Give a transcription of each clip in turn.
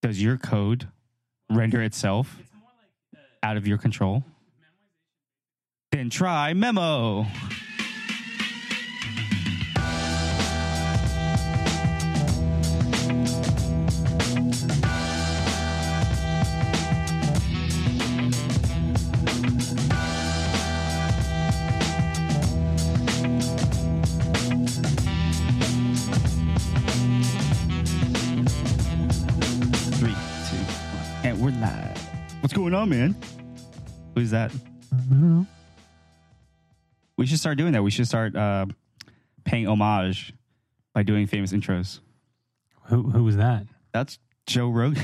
Does your code render itself out of your control? Then try Memo. What's going on, man? Who's that? We should start doing that. We should start uh, paying homage by doing famous intros. Who who was that? That's Joe Rogan.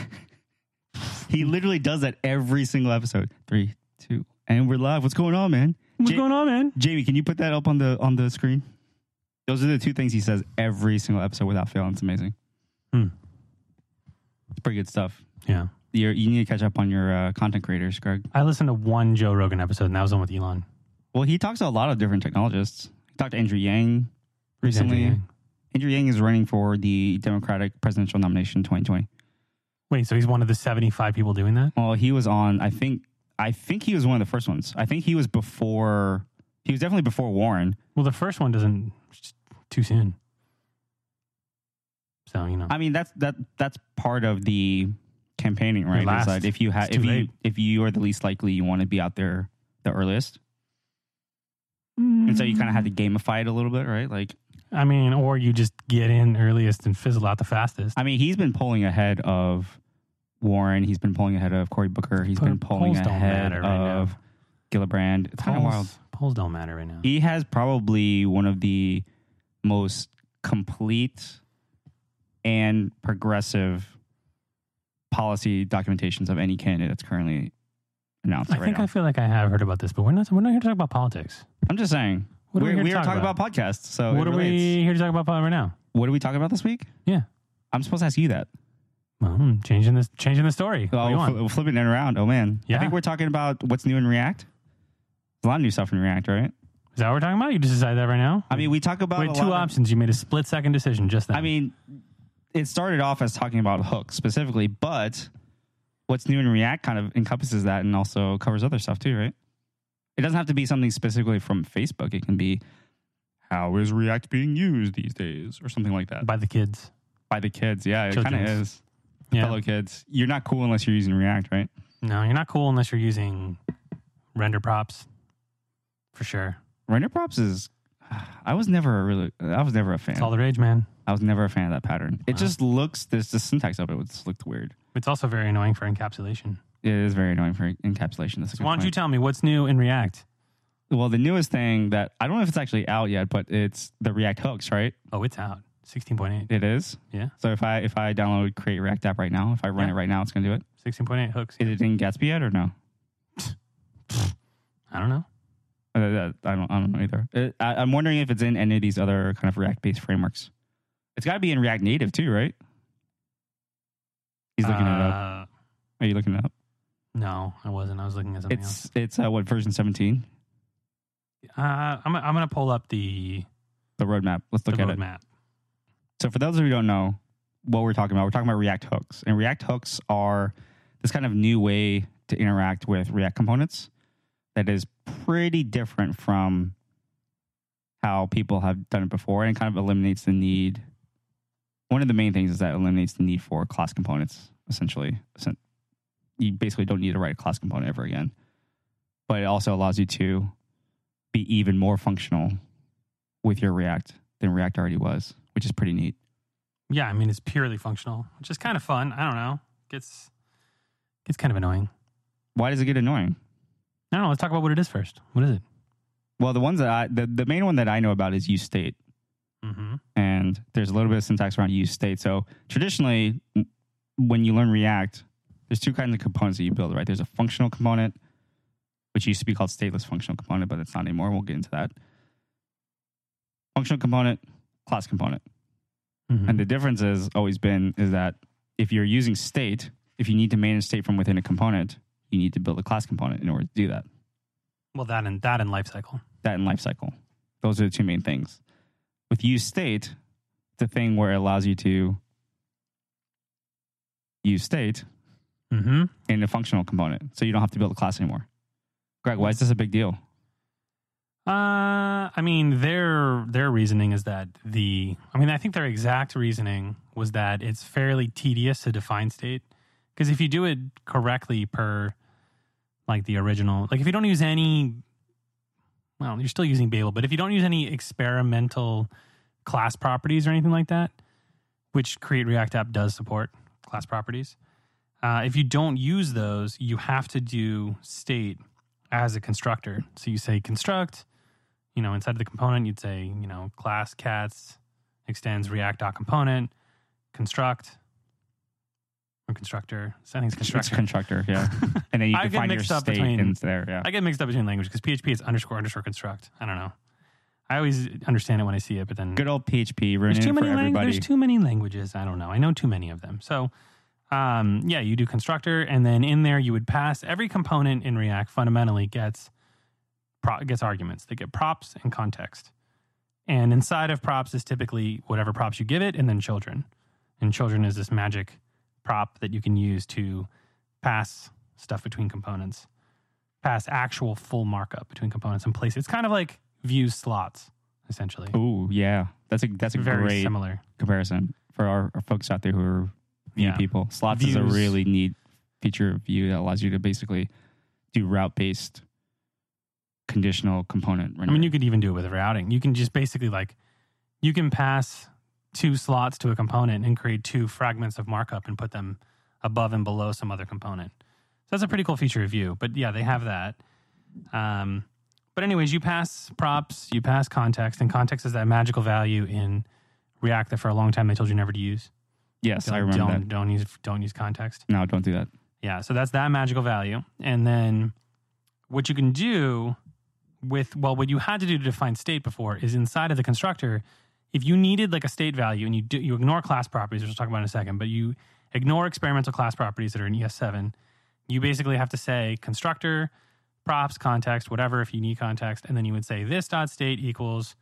he literally does that every single episode. Three, two, and we're live. What's going on, man? What's Ja- going on, man? Jamie, can you put that up on the on the screen? Those are the two things he says every single episode without fail. It's amazing. Hmm. It's pretty good stuff. Yeah. You're, you need to catch up on your uh, content creators, Greg. I listened to one Joe Rogan episode, and that was one with Elon. Well, he talks to a lot of different technologists. He talked to Andrew Yang Who's Andrew recently. Yang? Andrew Yang is running for the Democratic presidential nomination 2020. Wait, so he's one of the 75 people doing that? Well, he was on. I think. I think he was one of the first ones. I think he was before. He was definitely before Warren. Well, the first one doesn't, too soon. So, you know. I mean, that's that that's part of the campaigning, right? last. Is that if you have if you late. if you are the least likely, you want to be out there the earliest, and so you kind of had to mm. gamify it a little bit, right? Like, I mean, or you just get in earliest and fizzle out the fastest. I mean, he's been pulling ahead of Warren. He's been pulling ahead of Cory Booker. He's Po- been pulling ahead matter right now. of Gillibrand. It's kind of wild. polls, polls don't matter right now. He has probably one of the most complete and progressive policy documentations of any candidate that's currently announced I right think now. I feel like I have heard about this, but we're not. We're not here to talk about politics. I'm just saying. What are we we're, here to we are talking about? about, podcasts. So what are we here to talk about right now? What are we talking about this week? Yeah, I'm supposed to ask you that. well, hmm, changing this, changing the story. What do you Oh, flipping it around. Oh man. yeah. I think we're talking about what's new in React. There's a lot of new stuff in React, right? Is that what we're talking about? You just decided that right now? I mean, we talk about we had two lot options. You made a split second decision just then. I mean, it started off as talking about hooks specifically, but what's new in React kind of encompasses that and also covers other stuff too, right? It doesn't have to be something specifically from Facebook. It can be how is React being used these days or something like that by the kids. by the kids. Yeah, it kind of is. Yeah. Fellow kids. You're not cool unless you're using React, right? No, you're not cool unless you're using render props. For sure. Render props is. I was never a really. I was never a fan. It's all the rage, man. I was never a fan of that pattern. It Wow. just looks. There's the syntax of it. Just looked weird. It's also very annoying for encapsulation. It is very annoying for encapsulation. That's a good why don't you point. tell me what's new in React? Well, the newest thing that I don't know if it's actually out yet, but it's the React hooks, right? Oh, it's out. 16.8. It is. Yeah. So if I if I download create React app right now, if I run Yeah. it right now, it's gonna do it. 16.8 hooks. Is it in Gatsby yet or no? I don't know. Uh, I don't. I don't know either. I, I'm wondering if it's in any of these other kind of React based frameworks. It's got to be in React Native too, right? He's looking it up. Uh, Are you looking it up? No, I wasn't. I was looking at something It's it's uh, what version 17? Uh, I'm, I'm going to pull up the, The roadmap. Let's the look at it. roadmap. So for those of you who don't know what we're talking about, we're talking about React hooks. And React hooks are this kind of new way to interact with React components that is pretty different from how people have done it before and kind of eliminates the need. One of the main things is that it eliminates the need for class components, essentially. You basically don't need to write a class component ever again. But it also allows you to be even more functional with your React than React already was, which is pretty neat. Yeah, I mean, it's purely functional, which is kind of fun. I don't know. Gets gets kind of annoying. Why does it get annoying? I don't know. Let's talk about what it is first. What is it? Well, the ones that I, the, the main one that I know about is use state. Mm-hmm. And there's a little bit of syntax around use state. So traditionally, when you learn React, there's two kinds of components that you build, right? There's a functional component, which used to be called stateless functional component, but it's not anymore. We'll get into that. Functional component, class component. Mm-hmm. And the difference has always been is that if you're using state, if you need to manage state from within a component, you need to build a class component in order to do that. well, that and that and lifecycle. That and lifecycle. Those are the two main things. With use state, the thing where it allows you to use state hmm in a functional component, so you don't have to build a class anymore. Greg, why is this a big deal? Uh, I mean, their their reasoning is that the. I mean, I think their exact reasoning was that it's fairly tedious to define state because if you do it correctly per, like the original, like if you don't use any, well, you're still using Babel, but if you don't use any experimental class properties or anything like that, which Create React App does support class properties, uh, if you don't use those, you have to do state as a constructor. So you say construct, you know, inside of the component, you'd say, you know, class cats extends react.component, construct, or constructor. I think it's It's constructor. constructor, yeah. And then you I can get find your mixed up state between- in there, yeah. I get mixed up between languages because PHP is underscore underscore construct. I don't know. I always understand it when I see it, but then Good old PHP, there's too many lang- there's too many languages. I don't know. I know too many of them. So, um, yeah, you do constructor, and then in there you would pass every component in React. Fundamentally, gets pro- gets arguments. They get props and context, and inside of props is typically whatever props you give it, and then children. And children is this magic prop that you can use to pass stuff between components, pass actual full markup between components and place. It's kind of like Vue slots, essentially. Oh yeah. That's a that's a Very great similar. comparison for our, our folks out there who are Vue Yeah. people. Slots is a really neat feature of Vue that allows you to basically do route based conditional component. I mean, you could even do it with routing. You can just basically like, you can pass two slots to a component and create two fragments of markup and put them above and below some other component. So that's a pretty cool feature of Vue. But yeah, they have that. Um, but anyways, you pass props, you pass context, and context is that magical value in React that for a long time they told you never to use. yes, I Don't- remember don't, that. Don't use don't use context. No, don't do that. Yeah, so that's that magical value. And then what you can do with, well, what you had to do to define state before is inside of the constructor, if you needed like a state value and you do, you ignore class properties, which we'll talk about in a second, but you ignore experimental class properties that are in ES7, you basically have to say constructor, props, context, whatever, if you need context. And then you would say this dot state equals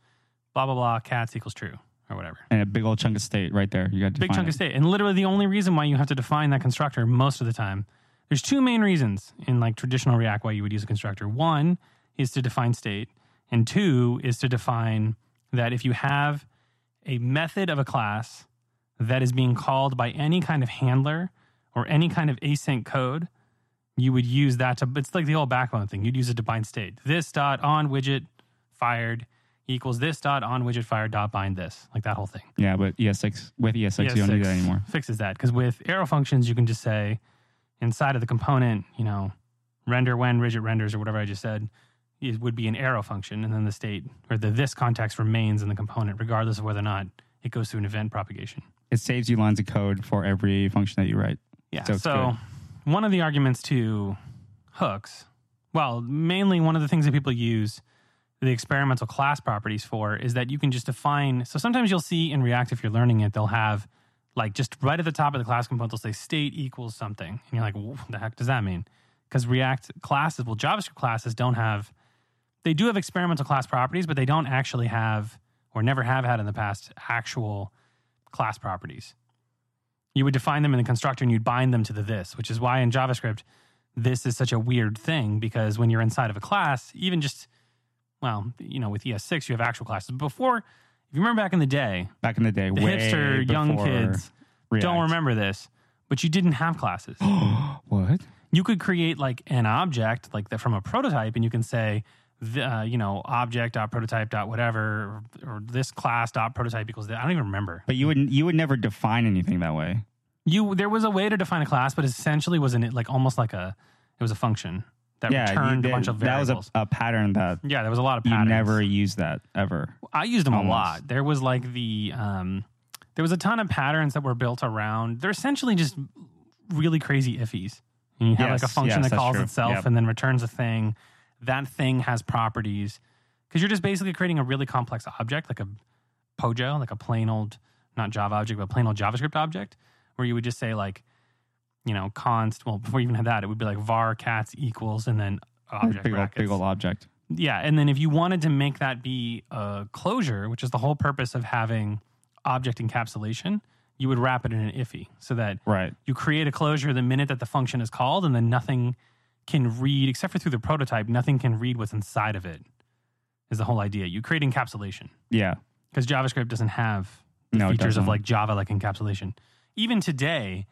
blah, blah, blah, cats equals true or whatever And a big old chunk of state right there. You got to big chunk of state. And literally the only reason why you have to define that constructor most of the time, there's two main reasons in like traditional React why you would use a constructor. One is to define state, and two is to define that if you have a method of a class that is being called by any kind of handler or any kind of async code, you would use that to it's like the old backbone thing. You'd use it to bind state. This dot on widget fired equals this dot on widget fired dot bind this. Like that whole thing. Yeah, but ES6 with ES6, you don't do that anymore. Fixes that because with arrow functions, you can just say inside of the component, you know, render when widget renders or whatever I just said, it would be an arrow function, and then the state or the this context remains in the component regardless of whether or not it goes through an event propagation. It saves you lines of code for every function that you write. Yeah. So So, one of the arguments to hooks, well, mainly one of the things that people use the experimental class properties for is that you can just define. So sometimes you'll see in React, if you're learning it, they'll have like just right at the top of the class component, they'll say state equals something. And you're like, what the heck does that mean? Because React classes, well, JavaScript classes don't have, they do have experimental class properties, but they don't actually have, or never have had in the past, actual class properties you would define them in the constructor and you'd bind them to the this, which is why in JavaScript, this is such a weird thing because when you're inside of a class, even just, well, you know, with ES6, you have actual classes. But before, if you remember back in the day, Back in the day, the hipster young kids React. don't remember this, but you didn't have classes. what? you could create like an object like that from a prototype and you can say, the, uh, you know, object dot prototype dot whatever, or, or this class dot prototype equals that. I don't even remember. But you would you would never define anything that way. You there was a way to define a class, but essentially wasn't it like almost like a it was a function that yeah, you returned a bunch of variables. that was a, a pattern that yeah, there was a lot of you never used that ever. I used them almost. a lot. There was like the um, there was a ton of patterns that were built around. They're essentially just really crazy ifs. And you have like a function yes, that calls true. itself Yep. and then returns a thing. That thing has properties because you're just basically creating a really complex object, like a Pojo, like a plain old not Java object, but plain old JavaScript object, where you would just say like, you know, const. Well, before you even had that, it would be like var cats equals and then object big old, big old object. Yeah, and then if you wanted to make that be a closure, which is the whole purpose of having object encapsulation, you would wrap it in an IIFE so that Right. you create a closure the minute that the function is called, and then nothing can read, except for through the prototype, nothing can read what's inside of it. Is the whole idea. You create encapsulation Yeah. because JavaScript doesn't have the No, features of like Java like encapsulation. Even today,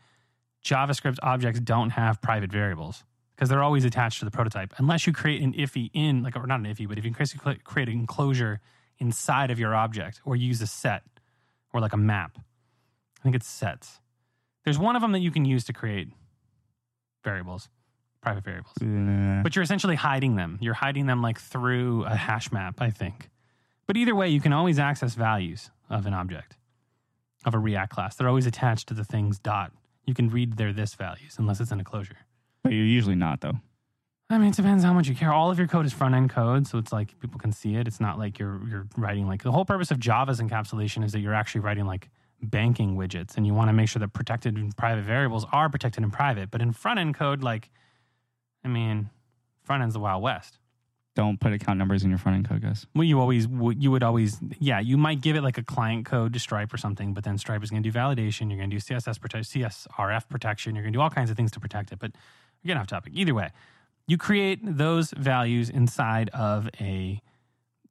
JavaScript objects don't have private variables because they're always attached to the prototype unless you create an IIFE in like or not an IIFE, but if you create create an enclosure inside of your object or use a set or like a map. I think it's sets. There's one of them that you can use to create variables, private variables. Uh, But you're essentially hiding them. You're hiding them like through a hash map, I think. But either way, you can always access values of an object, of a React class. They're always attached to the things dot. You can read their this values unless it's in a closure. but you're usually not though. I mean, it depends how much you care. All of your code is front end code, so it's like people can see it. It's not like you're you're writing like the whole purpose of Java's encapsulation is that you're actually writing like banking widgets, and you want to make sure that protected and private variables are protected in private. But in front end code, like, I mean, front end's the wild west. Don't put account numbers in your front end code, guys. Well, you always would- you would always yeah you might give it like a client code to Stripe or something, but then Stripe is going to do validation. You're going to do CSS protect CSRF protection. You're going to do all kinds of things to protect it. But we're getting off topic. Either way, you create those values inside of a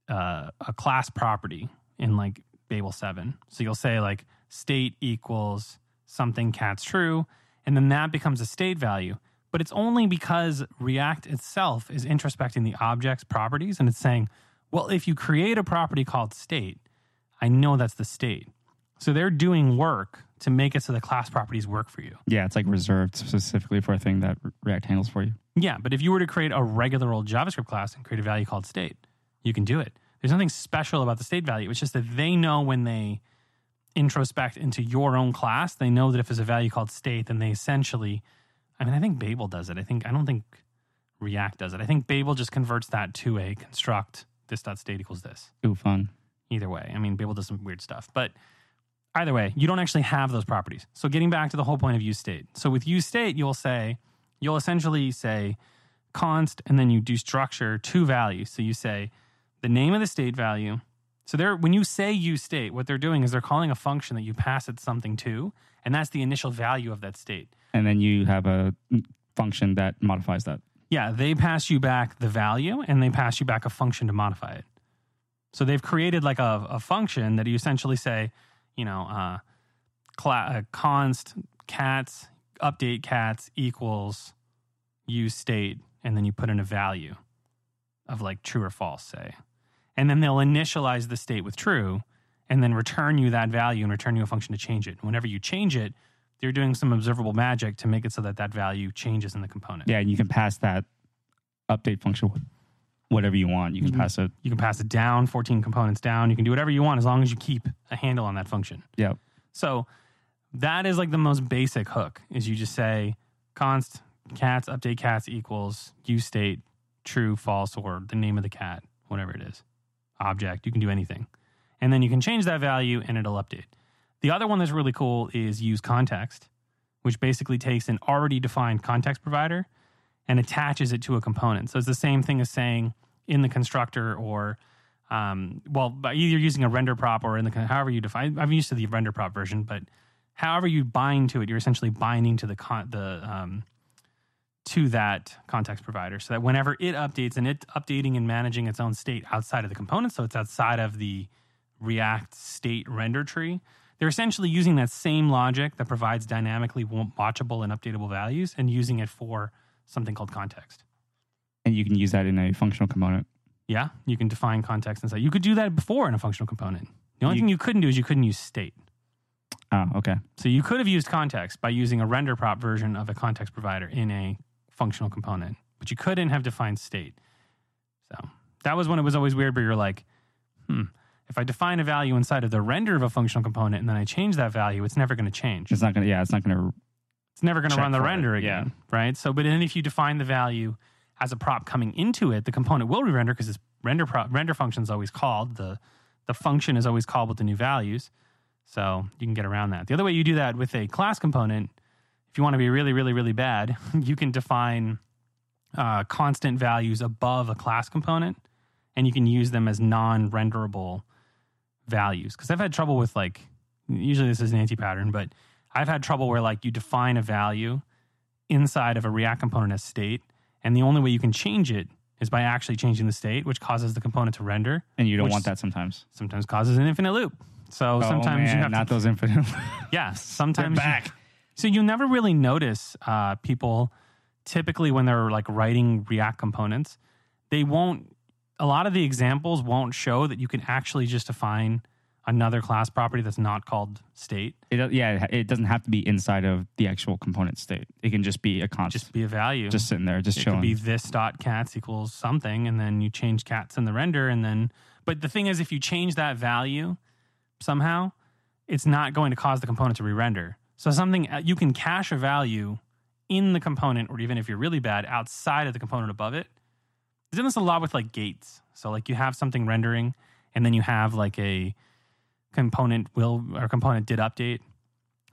uh, a class property in like Babel seven. So you'll say like state equals something cat's true, and then that becomes a state value. But it's only because React itself is introspecting the object's properties and it's saying, well, if you create a property called state, I know that's the state. So they're doing work to make it so the class properties work for you. Yeah, it's like reserved specifically for a thing that React handles for you. Yeah, but if you were to create a regular old JavaScript class and create a value called state, you can do it. There's nothing special about the state value. It's just that they know when they introspect into your own class, they know that if there's a value called state, then they essentially, I mean, I think Babel does it. I think, I don't think React does it. I think Babel just converts that to a construct this dot state equals this. Ooh, fun. Either way, I mean, Babel does some weird stuff, but either way, you don't actually have those properties. So getting back to the whole point of use state. So with use state, you'll say, you'll essentially say const and then you do structure two values. So you say the name of the state value. So they're when you say use state, what they're doing is they're calling a function that you pass it something to, and that's the initial value of that state. And then you have a function that modifies that. Yeah, they pass you back the value and they pass you back a function to modify it. So they've created like a, a function that you essentially say, you know, uh, cla- uh, const cats update cats equals use state, and then you put in a value of like true or false, say, and then they'll initialize the state with true, and then return you that value and return you a function to change it. Whenever you change it, they're doing some observable magic to make it so that that value changes in the component. Yeah, and you can pass that update function with whatever you want. You can Mhm. pass it. You can pass it down, 14 components down. You can do whatever you want as long as you keep a handle on that function. Yeah. So that is like the most basic hook is you just say const cats update cats equals use state true, false, or the name of the cat, whatever it is. Object. You can do anything. And then you can change that value and it'll update. The other one that's really cool is use context, which basically takes an already defined context provider and attaches it to a component. So it's the same thing as saying in the constructor or um, well, by either using a render prop or in the however you define. I'm used to the render prop version, but however you bind to it, you're essentially binding to the con- the um, to that context provider, so that whenever it updates and it's updating and managing its own state outside of the component, so it's outside of the React state render tree. They're essentially using that same logic that provides dynamically watchable and updatable values and using it for something called context. And you can use that in a functional component. Yeah, you can define context and say you could do that before in a functional component. The only You- thing you couldn't do is you couldn't use state. Oh, okay. So you could have used context by using a render prop version of a context provider in a functional component, but you couldn't have defined state. So that was when it was always weird, but you're like, hmm, if I define a value inside of the render of a functional component and then I change that value, it's never going to change. It's not gonna. Yeah, it's not gonna. It's never going to run the for it, render again, right? So, but then if you define the value as a prop coming into it, the component will re-render because its render prop, render function is always called. The the function is always called with the new values, so you can get around that. The other way you do that with a class component, if you want to be really, really, really bad, you can define uh, constant values above a class component, and you can use them as non-renderable values. Because I've had trouble with like usually this is an anti-pattern, but I've had trouble where like you define a value inside of a React component as state, and the only way you can change it is by actually changing the state, which causes the component to render. And you don't want that sometimes. Sometimes causes an infinite loop. So sometimes oh, man, you have not to, those infinite. yeah. Sometimes you- back. so you never really notice uh, people typically when they're like writing React components, they won't. A lot of the examples won't show that you can actually just define another class property that's not called state. It, yeah, it doesn't have to be inside of the actual component state. It can just be a constant, Just be a value. just sitting there, just it chilling. could be this dot cats equals something, and then you change cats in the render, and then. But the thing is, if you change that value somehow, it's not going to cause the component to re-render. So something uh, you can cache a value in the component, or even if you're really bad, outside of the component above it. I've done this a lot with like gates. So like you have something rendering, and then you have like a component will or component did update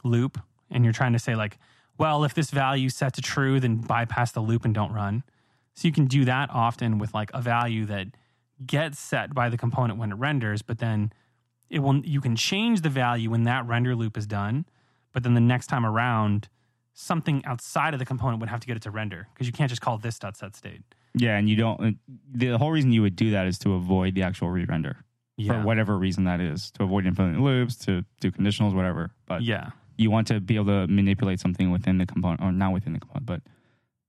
loop, and you're trying to say like, well, if this value set to true, then bypass the loop and don't run. So you can do that often with like a value that gets set by the component when it renders, but then it will you can change the value when that render loop is done, but then the next time around, something outside of the component would have to get it to render because you can't just call this dot set state. Yeah, and you don't. The whole reason you would do that is to avoid the actual re-render Yeah. for whatever reason that is, to avoid infinite loops, to do conditionals, whatever. But yeah. you want to be able to manipulate something within the component, or not within the component, but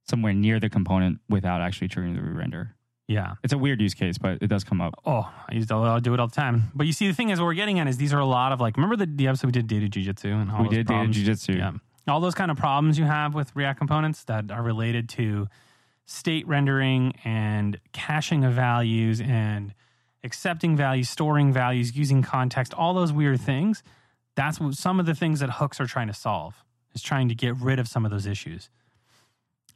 somewhere near the component without actually triggering the re-render. Yeah. It's a weird use case, but it does come up. Oh, I used to I do it all the time. But you see, the thing is, what we're getting at is these are a lot of like. Remember the, the episode we did data jujitsu and all we did problems? data jujitsu. Yeah. All those kind of problems you have with React components that are related to state rendering and caching of values and accepting values, storing values, using context, all those weird things. That's what some of the things that hooks are trying to solve, is trying to get rid of some of those issues.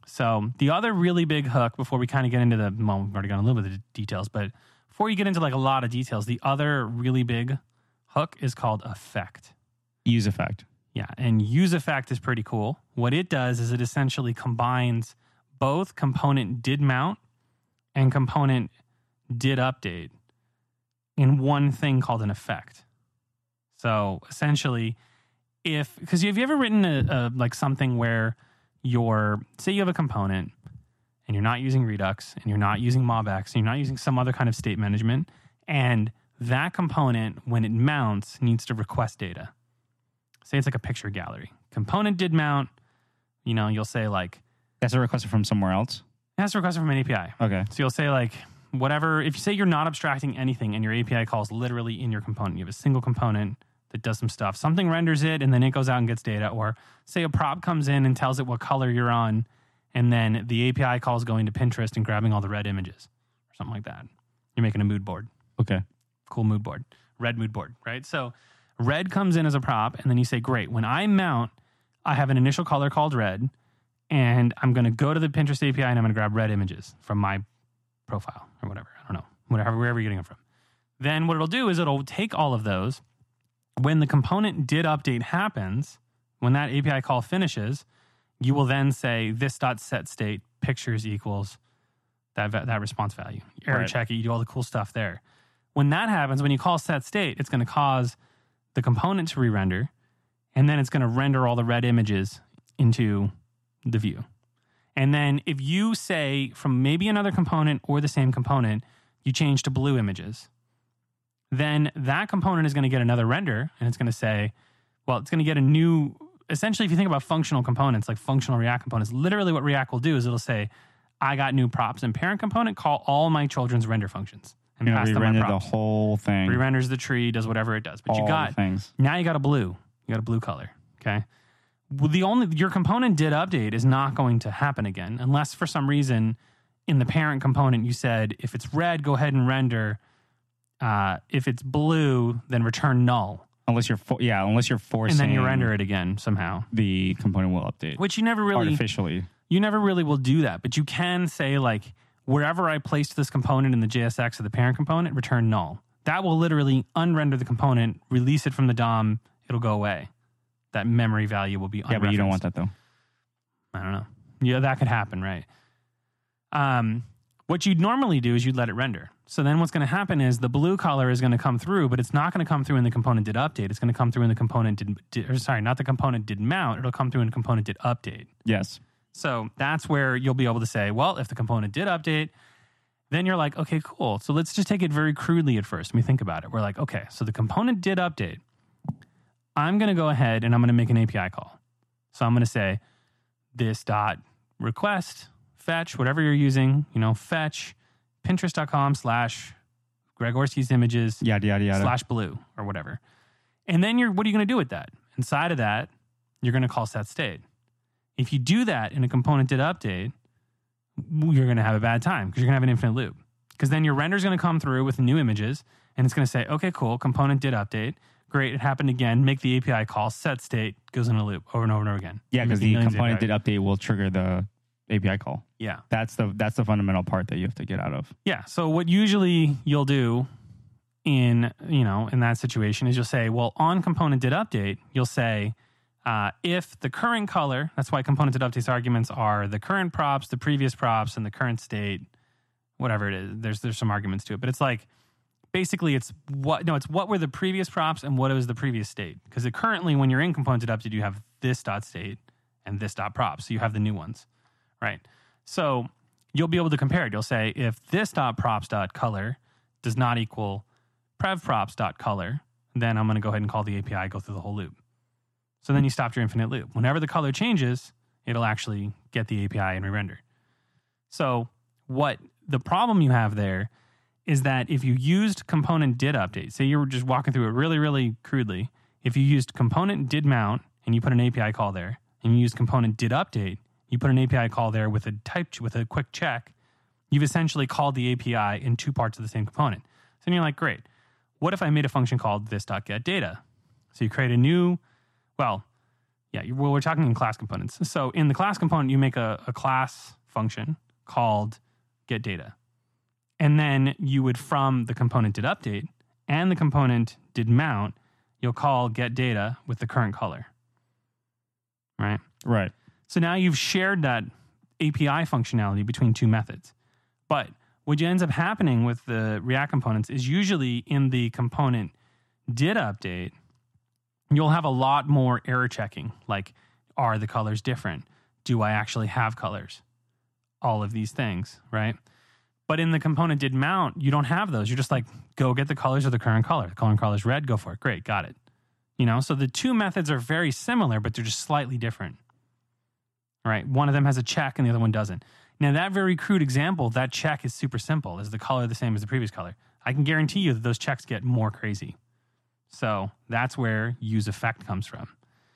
So the other really big hook before we kind of get into the, well, we've already gone a little bit of the details, but before you get into like a lot of details, the other really big hook is called effect. Use effect. Yeah, and use effect is pretty cool. What it does is it essentially combines both component did mount and component did update in one thing called an effect. So essentially, if because have you ever written a, a like something where your say you have a component and you're not using Redux and you're not using MobX and you're not using some other kind of state management, and that component when it mounts needs to request data say it's like a picture gallery. Component did mount, you know, you'll say like, That's a request from somewhere else. it has to request from an API. Okay. So you'll say like, whatever, if you say you're not abstracting anything and your API calls literally in your component, you have a single component that does some stuff, something renders it and then it goes out and gets data. Or say a prop comes in and tells it what color you're on, and then the API calls going to Pinterest and grabbing all the red images or something like that. You're making a mood board. Okay. cool mood board, red mood board, right? So red comes in as a prop, and then you say, great, when I mount, I have an initial color called red, and I'm going to go to the Pinterest API and I'm going to grab red images from my profile or whatever. I don't know, whatever, wherever you're getting it from. Then what it'll do is it'll take all of those. When the component did update happens, when that API call finishes, you will then say this dot set state pictures equals that that response value. Error Right. check it. You do all the cool stuff there. When that happens, when you call set state, it's going to cause the component to re-render, and then it's going to render all the red images into the view. And then if you say from maybe another component or the same component, you change to blue images, then that component is going to get another render and it's going to say, well, it's going to get a new. Essentially, if you think about functional components, like functional React components, literally what React will do is it'll say, I got new props and parent component, call all my children's render functions and know, pass them my the whole thing. Re-renders the tree, does whatever it does. But all you got things. now you got a blue. You got a blue color. Okay. The only your component did update is not going to happen again unless for some reason in the parent component you said if it's red, go ahead and render. Uh, if it's blue, then return null, Unless you're, yeah, unless you're forcing and then you render it again somehow. the component will update Which you never really artificially. you never really will do that, but you can say like wherever I placed this component in the JSX of the parent component, return null. That will literally unrender the component, release it from the DOM, it'll go away. That memory value will be Yeah, but you don't want that though. I don't know. Yeah, that could happen, right? Um, What you'd normally do is you'd let it render. So then what's going to happen is the blue color is going to come through, but it's not going to come through in the component did update. It's going to come through in the component did, did or sorry, not the component did mount. It'll come through in the component did update. Yes. So that's where you'll be able to say, well, if the component did update, then you're like, okay, cool. So let's just take it very crudely at first. Let me think about it. We're like, okay, so the component did update. I'm going to go ahead and I'm going to make an API call. So I'm going to say this dot request fetch whatever you're using, you know, fetch pinterest.com slash Gregorski's images Yada yada yada. slash blue or whatever. And then you're what are you going to do with that? Inside of that, you're going to call set state. If you do that in a component did update, you're going to have a bad time because you're going to have an infinite loop. Because then your render's going to come through with new images and it's going to say, okay, cool, component did update. Great, it happened again. Make the API call, set state, goes in a loop over and over and over again. yeah, because the component did update will trigger the API call. Yeah. That's the that's the fundamental part that you have to get out of. Yeah. So what usually you'll do in you know in that situation is you'll say, well, on component did update, you'll say uh, if the current color. That's why component did updates arguments are the current props, the previous props, and the current state, whatever it is. There's there's some arguments to it, but it's like basically it's what no, it's what were the previous props and what was the previous state. Because currently, when you're in component update, you have this dot state and this dot props, so you have the new ones, right? So you'll be able to compare it. You'll say if this dot props dot color does not equal prev props dot color, then I'm going to go ahead and call the API, go through the whole loop. So then you stopped your infinite loop. Whenever the color changes, it'll actually get the API and re-render. So what the problem you have there is that if you used component did update, say you were just walking through it really, really crudely, if you used component did mount and you put an API call there, and you used component did update, you put an API call there with a type with a quick check, you've essentially called the API in two parts of the same component. So then you're like, great. What if I made a function called this.getData? So you create a new, well, yeah, well, we're talking in class components. So in the class component, you make a, a class function called getData. And then you would, from the component did update and the component did mount, you'll call get data with the current color. Right? Right. So now you've shared that API functionality between two methods. But what ends up happening with the React components is usually in the component did update, you'll have a lot more error checking. Like, are the colors different? Do I actually have colors? All of these things, right? But in the component did mount, you don't have those. You're just like, go get the colors of the current color. The current color is red, go for it. Great, got it. You know, so the two methods are very similar, but they're just slightly different. Right? One of them has a check and the other one doesn't. Now, that very crude example, that check is super simple. Is the color the same as the previous color? I can guarantee you that those checks get more crazy. So that's where use effect comes from.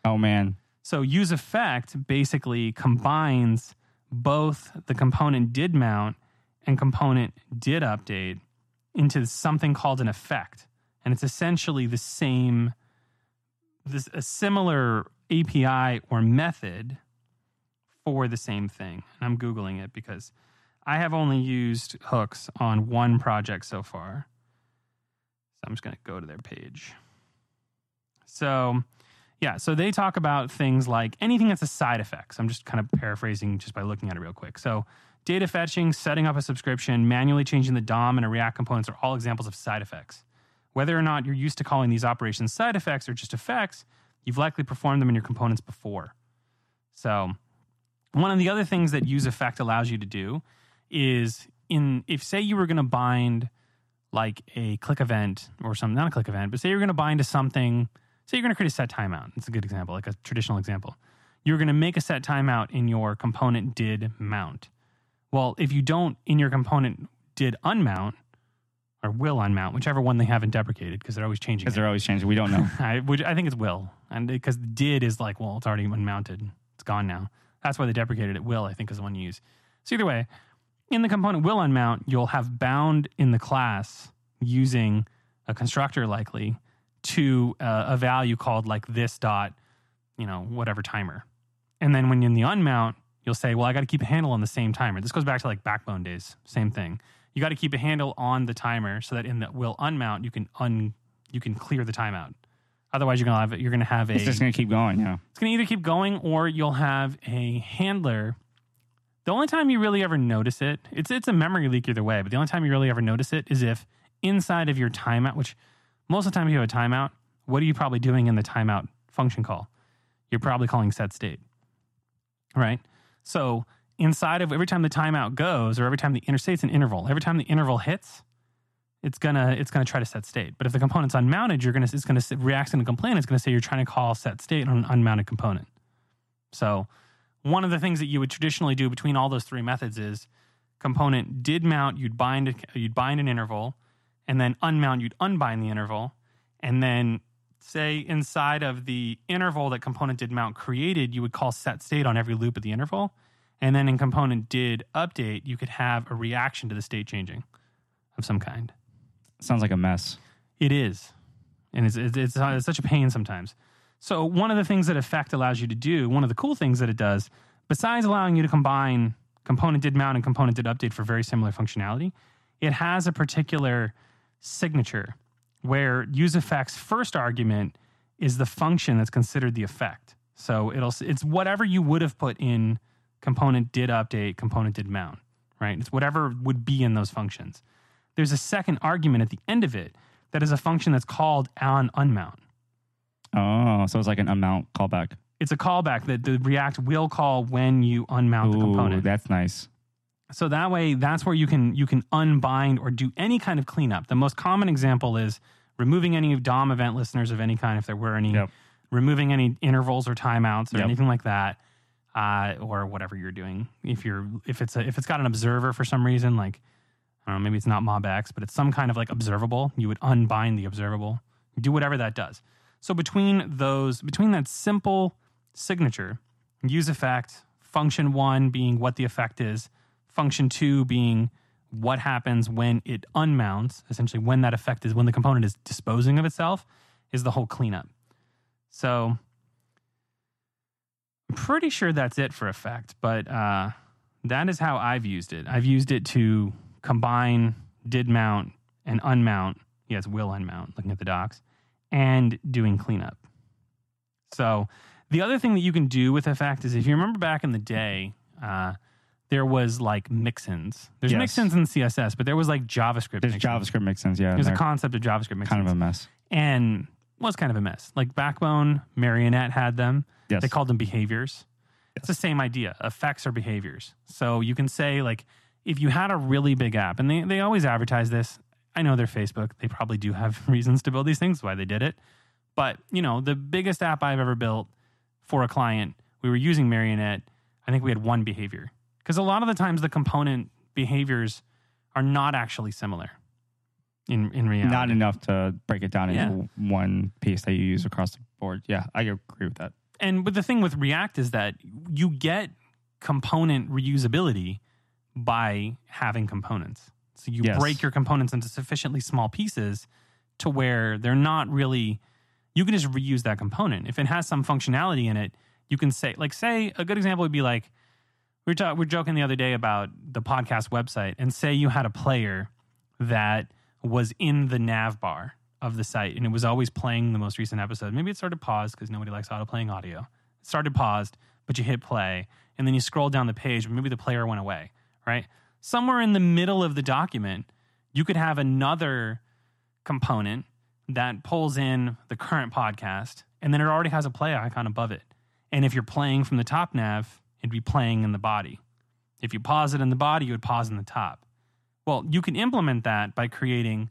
Oh man. So use effect basically combines both the component did mount and component did update into something called an effect. And it's essentially the same, this a similar API or method for the same thing. And I'm Googling it because I have only used hooks on one project so far. So I'm just going to go to their page. So, yeah, so they talk about things like anything that's a side effect. So I'm just kind of paraphrasing just by looking at it real quick. So, data fetching, setting up a subscription, manually changing the DOM and a React components are all examples of side effects. Whether or not you're used to calling these operations side effects or just effects, you've likely performed them in your components before. So, one of the other things that use effect allows you to do is in if say you were going to bind like a click event or some not a click event, but say you're going to bind to something, say you're going to create a set timeout. It's a good example, like a traditional example. You're going to make a set timeout in your component did mount. Well, if you don't in your component did unmount or will unmount, whichever one they haven't deprecated because they're always changing. Because they're always changing. We don't know. I, which I think it's will, and because did is like, well, it's already unmounted, it's gone now. That's why they deprecated it. Will I think is the one you use. So either way, in the component will unmount, you'll have bound in the class using a constructor likely to uh, a value called like this dot, you know, whatever timer, and then when you're in the unmount, you'll say, well, I got to keep a handle on the same timer. This goes back to like backbone days, same thing. You got to keep a handle on the timer so that in the will unmount you can un you can clear the timeout. Otherwise, you're gonna have you're gonna have a It's just gonna keep going. Yeah. it's gonna either keep going or you'll have a handler The only time you really ever notice it, it's it's a memory leak either way, but the only time you really ever notice it is if inside of your timeout, which most of the time if you have a timeout, what are you probably doing in the timeout function call? You're probably calling set state. Right? So inside of every time the timeout goes, or every time the interstate's an interval, every time the interval hits, it's gonna it's gonna try to set state. But if the component's unmounted, you're gonna it's gonna react and complain. It's gonna say you're trying to call set state on an unmounted component. So one of the things that you would traditionally do between all those three methods is component did mount, you'd bind you'd bind an interval, and then unmount, you'd unbind the interval, and then say inside of the interval that component did mount created, you would call set state on every loop of the interval. And then in component did update, you could have a reaction to the state changing of some kind. Sounds like a mess. It is. And it's, it's, it's, it's such a pain sometimes. So, one of the things that Effect allows you to do, one of the cool things that it does, besides allowing you to combine component did mount and component did update for very similar functionality, it has a particular signature where use effect's first argument is the function that's considered the effect. So it'll it's whatever you would have put in component did update, component did mount, right? It's whatever would be in those functions. There's a second argument at the end of it that is a function that's called on unmount. Oh, so it's like an unmount callback. It's a callback that the React will call when you unmount the component. that's nice. So that way, that's where you can you can unbind or do any kind of cleanup. The most common example is removing any DOM event listeners of any kind, if there were any, Yep. removing any intervals or timeouts or Yep. anything like that, uh, or whatever you're doing. If you're if it's a, if it's got an observer for some reason, like I don't know, maybe it's not MobX, but it's some kind of like observable, you would unbind the observable. Do whatever that does. So between those, between that simple signature, use effect, function one being what the effect is, function two being what happens when it unmounts, essentially when that effect is, when the component is disposing of itself, is the whole cleanup. So I'm pretty sure that's it for effect, but uh, that is how I've used it. I've used it to combine did mount and unmount. Yes, will unmount, looking at the docs, and doing cleanup. So the other thing that you can do with effect is if you remember back in the day, uh, there was like mixins. There's Yes. mixins in CSS, but there was like JavaScript. There's mixins. JavaScript mixins, yeah. There's a they're concept of JavaScript mixins kind of a mess. and was kind of a mess. Like Backbone, Marionette had them. Yes. They called them behaviors. It's the same idea. Effects are behaviors. So you can say like if you had a really big app, and they, they always advertise this. I know they're Facebook. They probably do have reasons to build these things, why they did it. But, you know, the biggest app I've ever built for a client, we were using Marionette. I think we had one behavior. Because a lot of the times the component behaviors are not actually similar in, in reality. Not enough to break it down Yeah. into one piece that you use across the board. Yeah, I agree with that. and but the thing with React is that you get component reusability by having components. So you Yes. break your components into sufficiently small pieces to where they're not really you can just reuse that component. If it has some functionality in it, you can say like say a good example would be like we were, ta- we were joking the other day about the podcast website and say you had a player that was in the nav bar of the site and it was always playing the most recent episode. Maybe it started paused because nobody likes auto playing audio. It started paused, but you hit play and then you scroll down the page, but maybe the player went away, right? Somewhere in the middle of the document, you could have another component that pulls in the current podcast and then it already has a play icon above it. And if you're playing from the top nav, it'd be playing in the body. If you pause it in the body, you would pause in the top. Well, you can implement that by creating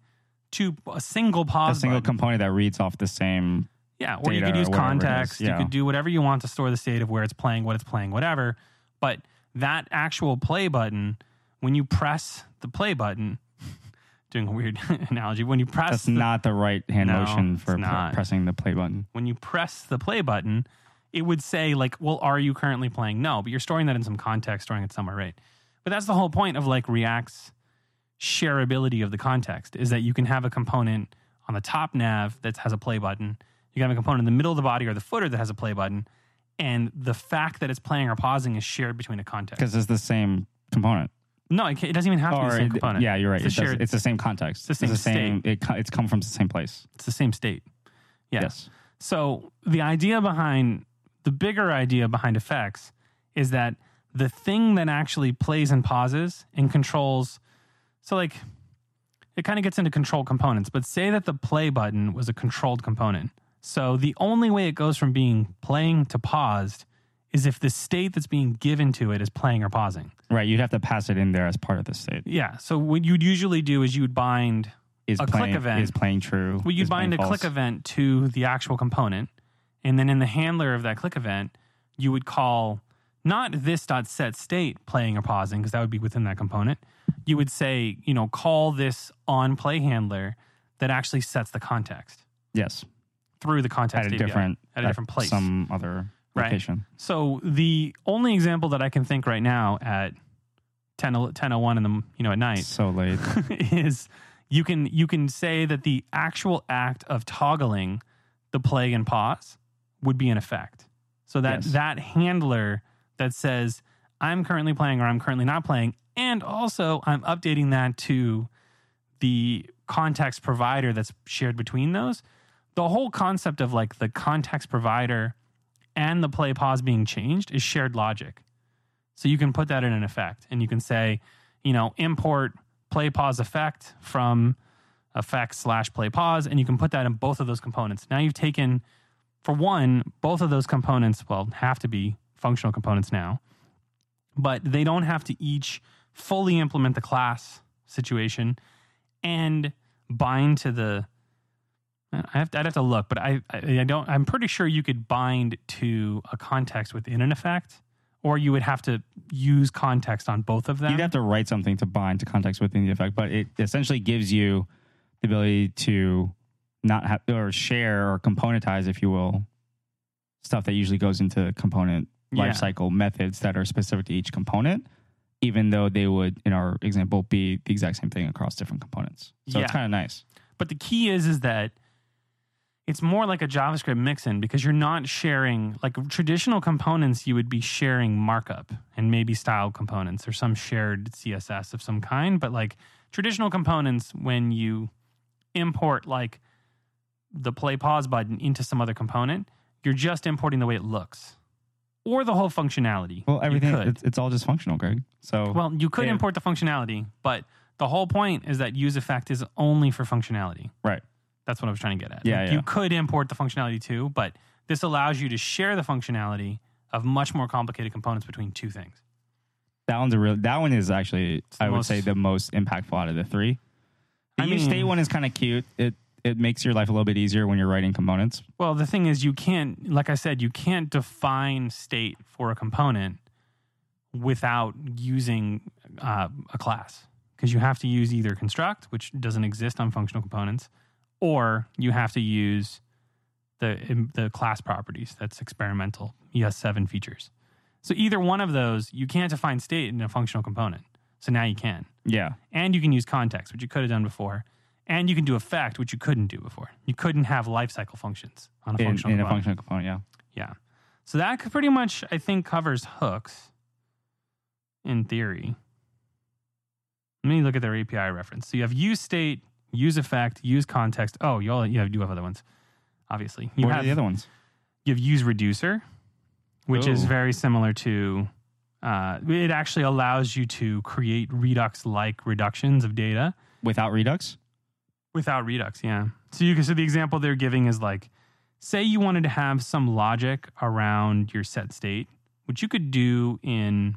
two a single pause. A single button. component that reads off the same. Yeah, or you could use or whatever it is, context. You could do whatever you want to store the state of where it's playing, what it's playing, whatever. But that actual play button, when you press the play button, doing a weird analogy, when you press That's the, not the right hand No, motion for pr- pressing the play button. when you press the play button, it would say like, "Well, are you currently playing?" No, but you're storing that in some context, storing it somewhere, right? But that's the whole point of like React's shareability of the context is that you can have a component on the top nav that has a play button. You can have a component in the middle of the body or the footer that has a play button, and the fact that it's playing or pausing is shared between the context. Because it's the same component. No, it, it doesn't even have to be the same it- component. yeah, you're right. It's, It's, a does- it's the same context. It's the same same. It, it's come from the same place. it's the same state. Yeah. Yes. So the idea behind the bigger idea behind effects is that the thing that actually plays and pauses and controls. So, like, it kind of gets into control components, but say that the play button was a controlled component. So, the only way it goes from being playing to paused is if the state that's being given to it is playing or pausing. Right. You'd have to pass it in there as part of the state. Yeah. So, what you'd usually do is you'd bind Is A click event. is playing true. Well, you'd bind a playing click event to the actual component, and then in the handler of that click event, you would call not this dot set state playing or pausing because that would be within that component. You would say, you know, call this on play handler that actually sets the context Yes. through the context At a API, different at a different place. Some other Right. location. So the only example that I can think right now at 10, 1001 in the you know at night So late. is you can you can say that the actual act of toggling the play and pause would be in effect. So that Yes. that handler that says I'm currently playing or I'm currently not playing, and also I'm updating that to the context provider that's shared between those. The whole concept of like the context provider and the play pause being changed is shared logic. So you can put that in an effect and you can say, you know, import play pause effect from effect slash play pause, and you can put that in both of those components. Now you've taken, for one, both of those components, well, have to be functional components now, but they don't have to each fully implement the class situation and bind to the. I have to, I'd have to look, but I, I I don't. I'm pretty sure you could bind to a context within an effect, or you would have to use context on both of them. You'd have to write something to bind to context within the effect, but it essentially gives you the ability to not have or share or componentize, if you will, stuff that usually goes into component Yeah. lifecycle methods that are specific to each component, even though they would, in our example, be the exact same thing across different components. So it's kind of nice. But the key is is that it's more like a JavaScript mixin because you're not sharing like traditional components. You would be sharing markup and maybe style components or some shared CSS of some kind. But like traditional components, when you import like the play pause button into some other component, you're just importing the way it looks or the whole functionality. Well, everything it's, it's all just functional, Greg. So Well, you could Yeah. import the functionality, but the whole point is that use effect is only for functionality. right, That's what I was trying to get at. Yeah, Like, yeah. You could import the functionality too, but this allows you to share the functionality of much more complicated components between two things. that one's a real. That one is actually, I would most- say, the most impactful out of the three. The I use state one is kind of cute. It it makes your life a little bit easier when you're writing components. Well, the thing is, you can't, like I said, you can't define state for a component without using uh, a class because you have to use either construct, which doesn't exist on functional components, or you have to use the the class properties. That's experimental ES7 features. So either one of those, you can't define state in a functional component. So now you can, Yeah, and you can use context, which you could have done before. And you can do effect, which you couldn't do before. You couldn't have lifecycle functions on a in, functional in a component. functional component. Yeah. Yeah. So that pretty much, I think, covers hooks in theory. Let me look at their API reference. So you have use state, use effect, use context. Oh, you all you have, do have other ones, obviously. You what have are the other ones? you have use reducer, which is very similar to. Uh, it actually allows you to create Redux-like reductions of data Without Redux? Without Redux. Yeah. So you can. So the example they're giving is like, say you wanted to have some logic around your set state, which you could do in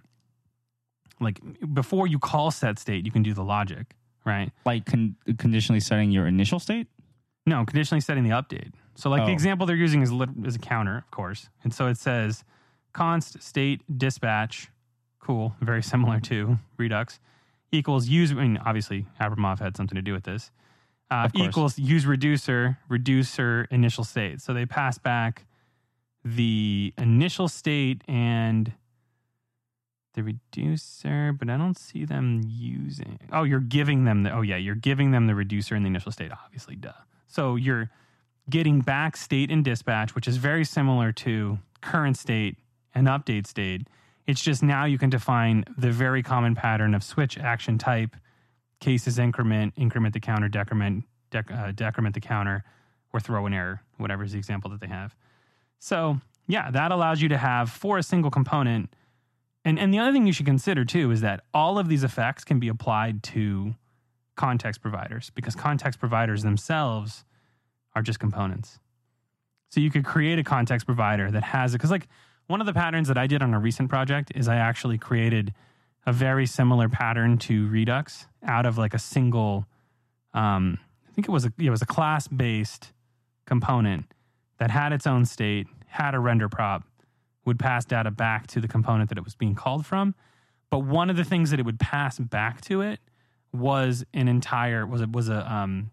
like before you call set state, you can do the logic, right? Like con- conditionally setting your initial state? No, conditionally setting the update. So like the Oh. example they're using is lit- is a counter, of course, and so it says const state dispatch, cool, very similar to Redux, equals use. I mean, obviously Abramov had something to do with this. Uh, equals use reducer reducer initial state. So they pass back the initial state and the reducer, but I don't see them using. Oh, you're giving them the. Oh yeah, you're giving them the reducer in the initial state. Obviously, duh. So you're getting back state and dispatch, which is very similar to current state and update state. It's just now you can define the very common pattern of switch action type, cases increment, increment the counter, decrement, dec, uh, decrement the counter, or throw an error, whatever is the example that they have. So yeah, that allows you to have for a single component And and the other thing you should consider too is that all of these effects can be applied to context providers because context providers themselves are just components. So you could create a context provider that has it because like one of the patterns that I did on a recent project is I actually created a very similar pattern to Redux out of like a single um, I think it was a it was a class based component that had its own state, had a render prop, would pass data back to the component that it was being called from. But one of the things that it would pass back to it was an entire was it was a um,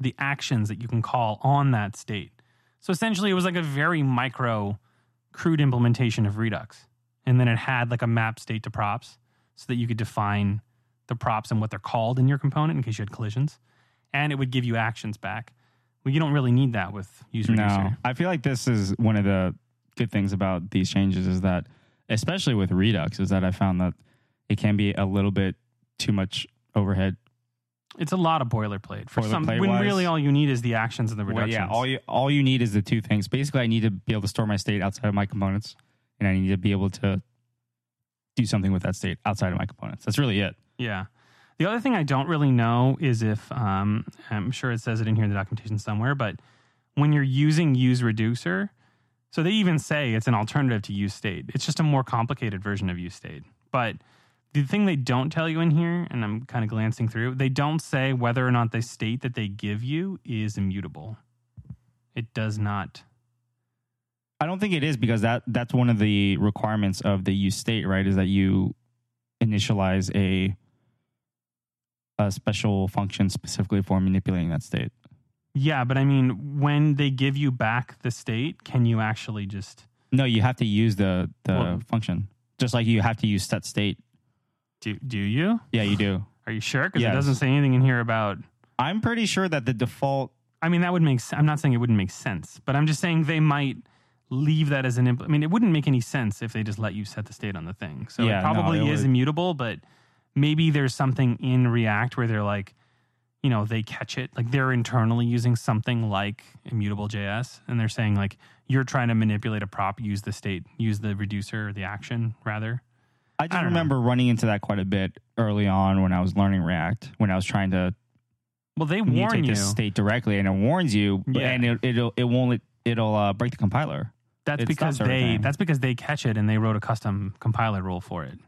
the actions that you can call on that state. So essentially, it was like a very micro, crude implementation of Redux, and then it had like a map state to props, so that you could define the props and what they're called in your component in case you had collisions, and it would give you actions back. Well, you don't really need that with user No, reducer. I feel like this is one of the good things about these changes is that, especially with Redux, is that I found that it can be a little bit too much overhead. It's a lot of boilerplate for some. Boilerplate When wise. really all you need is the actions and the Well, yeah, all you all you need is the two things. Basically, I need to be able to store my state outside of my components, and I need to be able to do something with that state outside of my components. That's really it. Yeah. The other thing I don't really know is if um, I'm sure it says it in here in the documentation somewhere, but when you're using use reducer, so they even say it's an alternative to use state. It's just a more complicated version of use state. But the thing they don't tell you in here, and I'm kind of glancing through, they don't say whether or not the state that they give you is immutable. It does not. I don't think it is because that that's one of the requirements of the use state, right? Is that you initialize a a special function specifically for manipulating that state. Yeah, but I mean, when they give you back the state, can you actually just No, you have to use the the Well- function. Just like you have to use set state. do? Do you? Yeah, you do. Are you sure? Because Yes. it doesn't say anything in here about I'm pretty sure that the default I mean, that would make. I'm not saying it wouldn't make sense, but I'm just saying they might leave that as an. Impl- I mean, it wouldn't make any sense if they just let you set the state on the thing. So Yeah, it no, probably it is would- immutable, but maybe there's something in React where they're like, you know, they catch it. Like they're internally using something like immutable JS, and they're saying like you're trying to manipulate a prop, use the state, use the reducer or the action rather. I just know. remember running into that quite a bit early on when I was learning React, when I was trying to Well, they warn you. the state directly, and it warns you, Yeah. and it, it'll it won't it'll uh, break the compiler. That's it because they. everything. That's because they catch it and they wrote a custom compiler rule for it.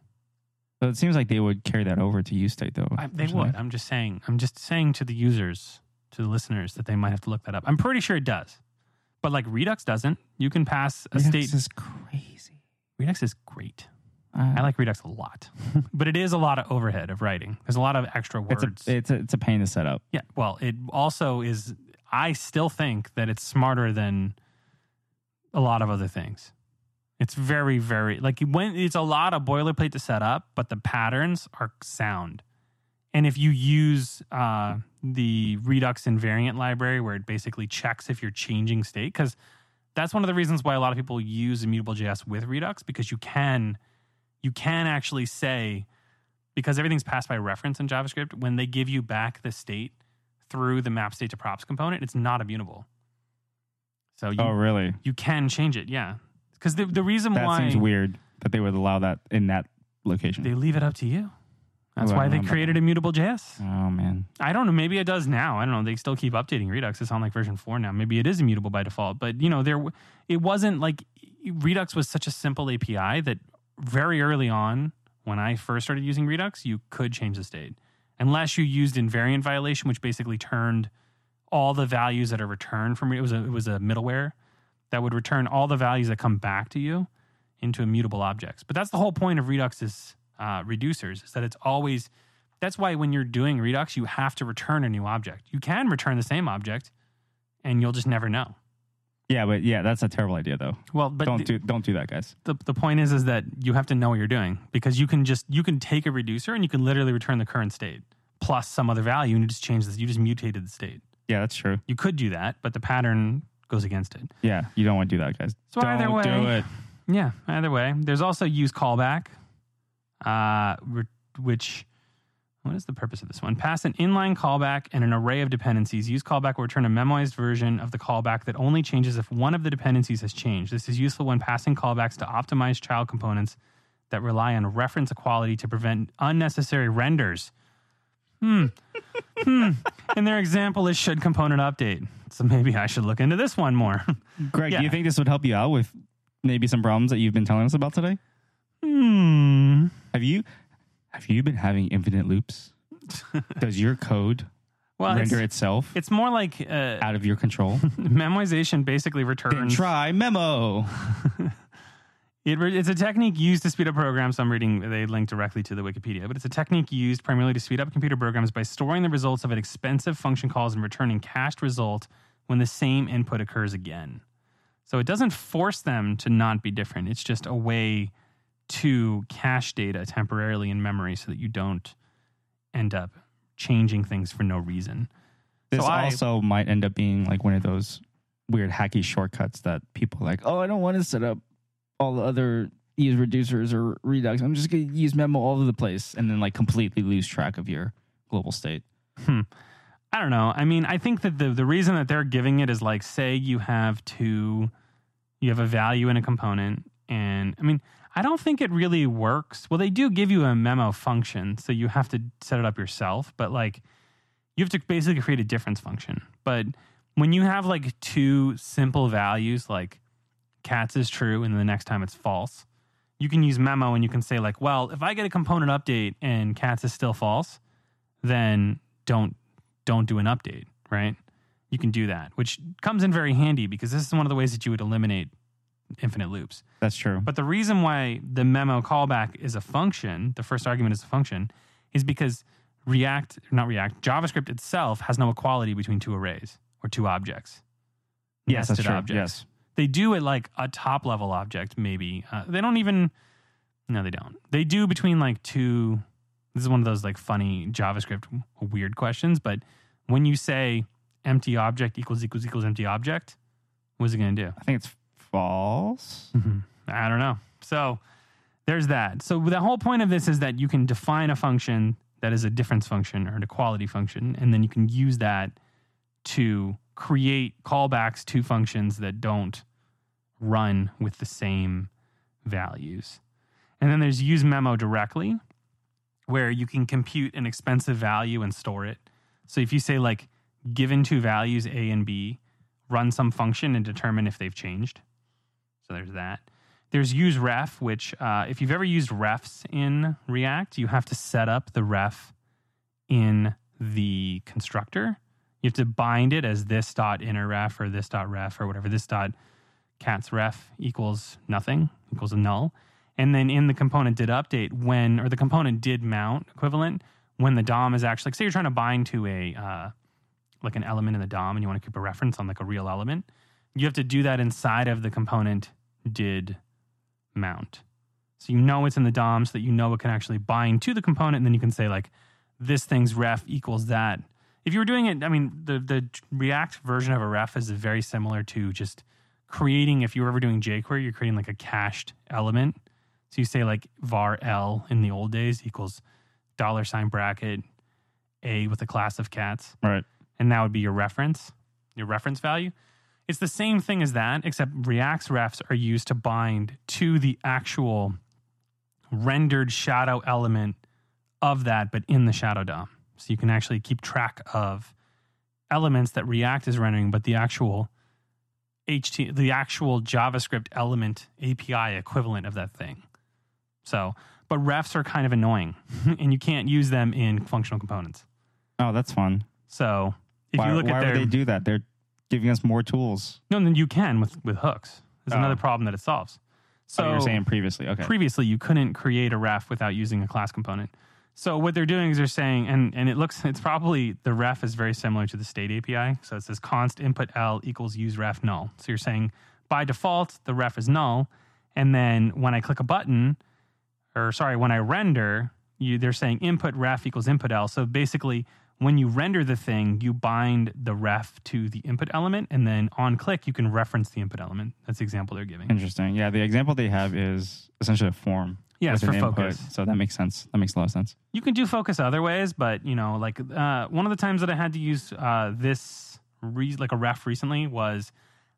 So it seems like they would carry that over to use state though. I, they would. I'm just saying. I'm just saying to the users, to the listeners, that they might have to look that up. I'm pretty sure it does, but like Redux doesn't. You can pass a Redux state. is crazy. Redux is great. Uh, I like Redux a lot, but it is a lot of overhead of writing. There's a lot of extra it's words. a it's a it's a pain to set up. yeah. Well, it also is. I still think that it's smarter than a lot of other things. It's very, very like when it's a lot of boilerplate to set up, but the patterns are sound. And if you use uh, the Redux invariant library, where it basically checks if you're changing state, because that's one of the reasons why a lot of people use immutable JS with Redux, because you can you can actually say because everything's passed by reference in JavaScript, when they give you back the state through the map state to props component, it's not immutable. So you oh really? you can change it, yeah. Because the the reason why That why seems weird that they would allow that in that location. they leave it up to you. That's why they created immutable JS. oh man. I don't know. Maybe it does now. I don't know. They still keep updating Redux. It's on like version four now. Maybe it is immutable by default. But you know, there it wasn't like Redux was such a simple API that very early on, when I first started using Redux, you could change the state unless you used invariant violation, which basically turned all the values that are returned from it was a it was a middleware that would return all the values that come back to you into immutable objects. But that's the whole point of Redux's uh, reducers is that it's always that's why when you're doing Redux, you have to return a new object. You can return the same object, and you'll just never know. Yeah, but yeah, that's a terrible idea though. Well, but don't do don't do that, guys. the the point is is that you have to know what you're doing because you can just you can take a reducer and you can literally return the current state plus some other value and you just change this. You just mutated the state. Yeah, that's true. You could do that, but the pattern goes against it. Yeah, you don't want to do that, guys. So don't either way- do it. Yeah, either way. There's also use callback, uh, which, what is the purpose of this one? Pass an inline callback and an array of dependencies. Use callback will return a memoized version of the callback that only changes if one of the dependencies has changed. This is useful when passing callbacks to optimize child components that rely on reference equality to prevent unnecessary renders. Hmm. Hmm. And their example is should component update. So maybe I should look into this one more. Greg, Yeah. do you think this would help you out with maybe some problems that you've been telling us about today? hmm. Have you have you been having infinite loops? Does your code Well, it's, render itself it's more like uh, out of your control? memoization basically then returns. try memo. It, re- it's a technique used to speed up programs. I'm reading, they link directly to the Wikipedia, but it's a technique used primarily to speed up computer programs by storing the results of an expensive function calls and returning cached result when the same input occurs again. So it doesn't force them to not be different. It's just a way to cache data temporarily in memory so that you don't end up changing things for no reason. This So I- also might end up being like one of those weird hacky shortcuts that people like, oh, I don't want to set up all the other use reducers or redux. I'm just going to use memo all over the place and then like completely lose track of your global state. Hmm. I don't know. I mean, I think that the the reason that they're giving it is like, say you have two, you have a value in a component, and I mean, I don't think it really works. Well, they do give you a memo function, so you have to set it up yourself, but like, you have to basically create a difference function. But when you have like two simple values, like cats is true, and the next time it's false, you can use memo and you can say like, well, if I get a component update and cats is still false, then don't don't do an update, right? You can do that, which comes in very handy because this is one of the ways that you would eliminate infinite loops. That's true. But the reason why the memo callback is a function, the first argument is a function, is because React, not React, JavaScript itself has no equality between two arrays or two objects. yes, that's true. objects. Yes. They do it like a top level object, maybe. Uh, they don't even. No, they don't. They do between like two. This is one of those like funny JavaScript weird questions. But when you say empty object equals equals equals empty object, what's it going to do? I think it's false. I don't know. So there's that. So the whole point of this is that you can define a function that is a difference function or an equality function, and then you can use that to create callbacks to functions that don't run with the same values. And then there's use memo directly, where you can compute an expensive value and store it. So if you say like given two values A and B, run some function and determine if they've changed. So there's that. There's use ref, which uh, if you've ever used refs in React, you have to set up the ref in the constructor. You have to bind it as this dot inner ref or this dot ref or whatever. This dot cats ref equals nothing equals a null. And then in the component did update when or the component did mount equivalent when the DOM is actually say you're trying to bind to a uh, like an element in the DOM and you want to keep a reference on like a real element, you have to do that inside of the component did mount. So you know it's in the DOM so that you know it can actually bind to the component, and then you can say like this thing's ref equals that. If you were doing it, I mean, the the React version of a ref is very similar to just creating. If you were ever doing jQuery, you're creating like a cached element. So you say like var l in the old days equals dollar sign bracket a with a class of cats Right. and that would be your reference, your reference value. It's the same thing as that, except React's refs are used to bind to the actual rendered shadow element of that, but in the shadow DOM. So you can actually keep track of elements that React is rendering, but the actual HT, the actual JavaScript element API equivalent of that thing. So, but refs are kind of annoying, and you can't use them in functional components. Oh, that's fun. So if why you look why at their would they do that? They're giving us more tools. no, then you can with with hooks. There's Oh. another problem that it solves. So So you were saying previously. Okay. previously you couldn't create a ref without using a class component. So what they're doing is they're saying, and and it looks it's probably the ref is very similar to the state API. So it says const input l equals use ref null. So you're saying by default the ref is null, and then when I click a button, or sorry, when I render, you they're saying input ref equals input l. So basically, when you render the thing, you bind the ref to the input element, and then on click you can reference the input element. That's the example they're giving. Interesting. Yeah, the example they have is essentially a form. Yeah, it's for focus. So that makes sense. That makes a lot of sense. You can do focus other ways, but you know, like uh, one of the times that I had to use uh, this, re- like a ref recently, was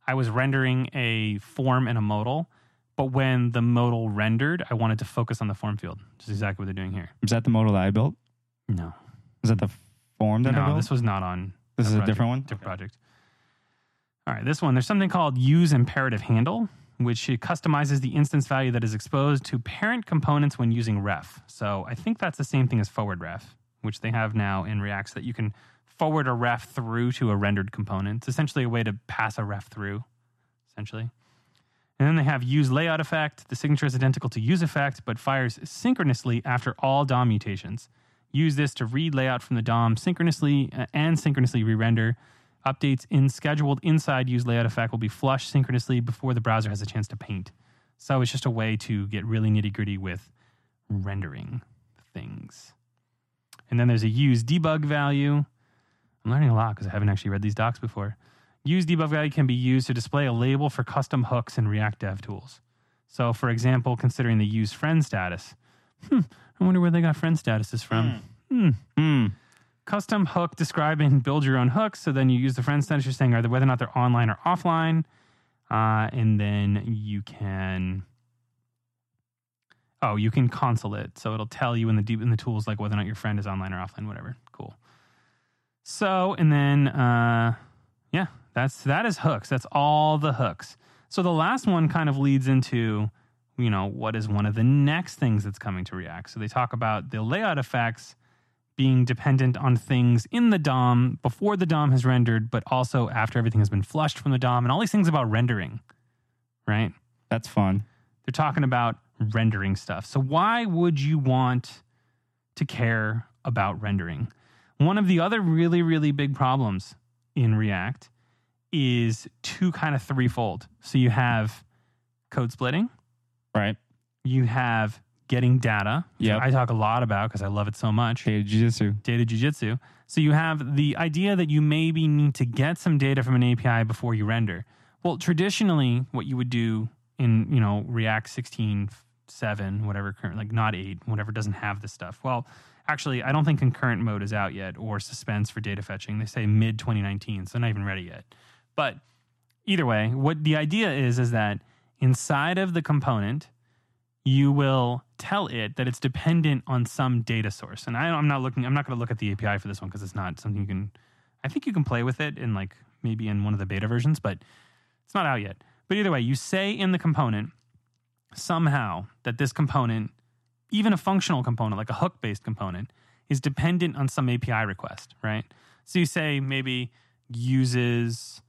I was rendering a form in a modal, But when the modal rendered, I wanted to focus on the form field, which is exactly what they're doing here. Is that the modal that I built? No, Is that the form that I no, built? this was not on. This that is a project. different one? Different project. All right, this one. There's something called use imperative handle, which customizes the instance value that is exposed to parent components when using ref. So I think that's the same thing as forward ref, which they have now in React, so that you can forward a ref through to a rendered component. It's essentially a way to pass a ref through, essentially. And then they have use layout effect. The signature is identical to use effect, but fires synchronously after all DOM mutations. Use this to read layout from the DOM synchronously uh, and synchronously re-render. Updates in scheduled inside use layout effect will be flushed synchronously before the browser has a chance to paint. So it's just a way to get really nitty gritty with rendering things. And then there's a use debug value. I'm learning a lot because I haven't actually read these docs before. Use debug value can be used to display a label for custom hooks in React Dev Tools. So, for example, considering the use friend status. Hmm, I wonder where they got friend statuses from. Hmm. Hmm. Custom hook describe and build your own hooks. So then you use the friend status. You're saying whether or not they're online or offline. Uh, and then you can. Oh, you can console it, so it'll tell you in the deep in the tools like whether or not your friend is online or offline, whatever. Cool. So and then, uh, yeah, that's that is hooks. That's all the hooks. So the last one kind of leads into, you know, what is one of the next things that's coming to React. So they talk about the layout effects being dependent on things in the DOM before the DOM has rendered, but also after everything has been flushed from the DOM, and all these things about rendering, right? That's fun. They're talking about rendering stuff. So why would you want to care about rendering? One of the other really, really big problems in React is two kind of threefold. So you have code splitting, Right. you have getting data, Yeah, I talk a lot about because I love it so much. Data Jiu-Jitsu. Data jujitsu. So you have the idea that you maybe need to get some data from an API before you render. Well, traditionally, what you would do in you know React 16 7 whatever current like not 8 whatever doesn't have this stuff well actually i don't think concurrent mode is out yet or suspense for data fetching they say mid 2019 so not even ready yet but either way what the idea is is that inside of the component you will tell it that it's dependent on some data source and I, i'm not looking i'm not going to look at the api for this one because it's not something you can i think you can play with it in like maybe in one of the beta versions but it's not out yet but either way you say in the component somehow that this component, even a functional component like a hook based component, is dependent on some API request, right? So you say maybe uses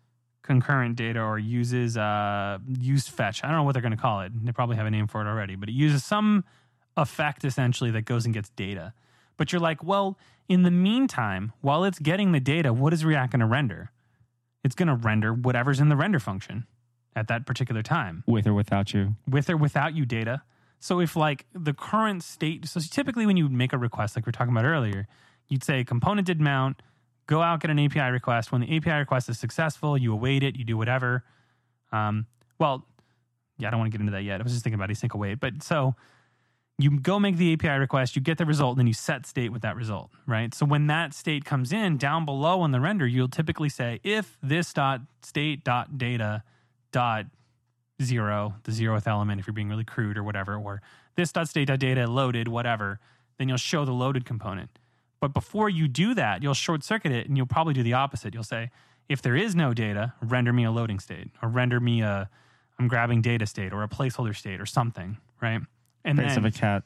concurrent data or uses uh, use fetch. I don't know what they're going to call it. They probably have a name for it already, but it uses some effect essentially that goes and gets data. But you're like, well, in the meantime, while it's getting the data, what is React going to render? It's going to render whatever's in the render function at that particular time With or without you. with or without you data. So if like the current state, so typically when you make a request, like we were talking about earlier, you'd say component did mount, go out get an API request. When the API request is successful, you await it, you do whatever. Um, well, yeah, I don't want to get into that yet. I was just thinking about async await, but so you go make the API request, you get the result, and then you set state with that result, right? So when that state comes in down below on the render, you'll typically say if this dot state dot data dot zero, the zeroth element, if you're being really crude or whatever, or this dot state dot data loaded, whatever, then you'll show the loaded component. But before you do that, you'll short circuit it and you'll probably do the opposite. You'll say, if there is no data, render me a loading state or render me a I'm grabbing data state or a placeholder state or something, right? And Face then of a cat.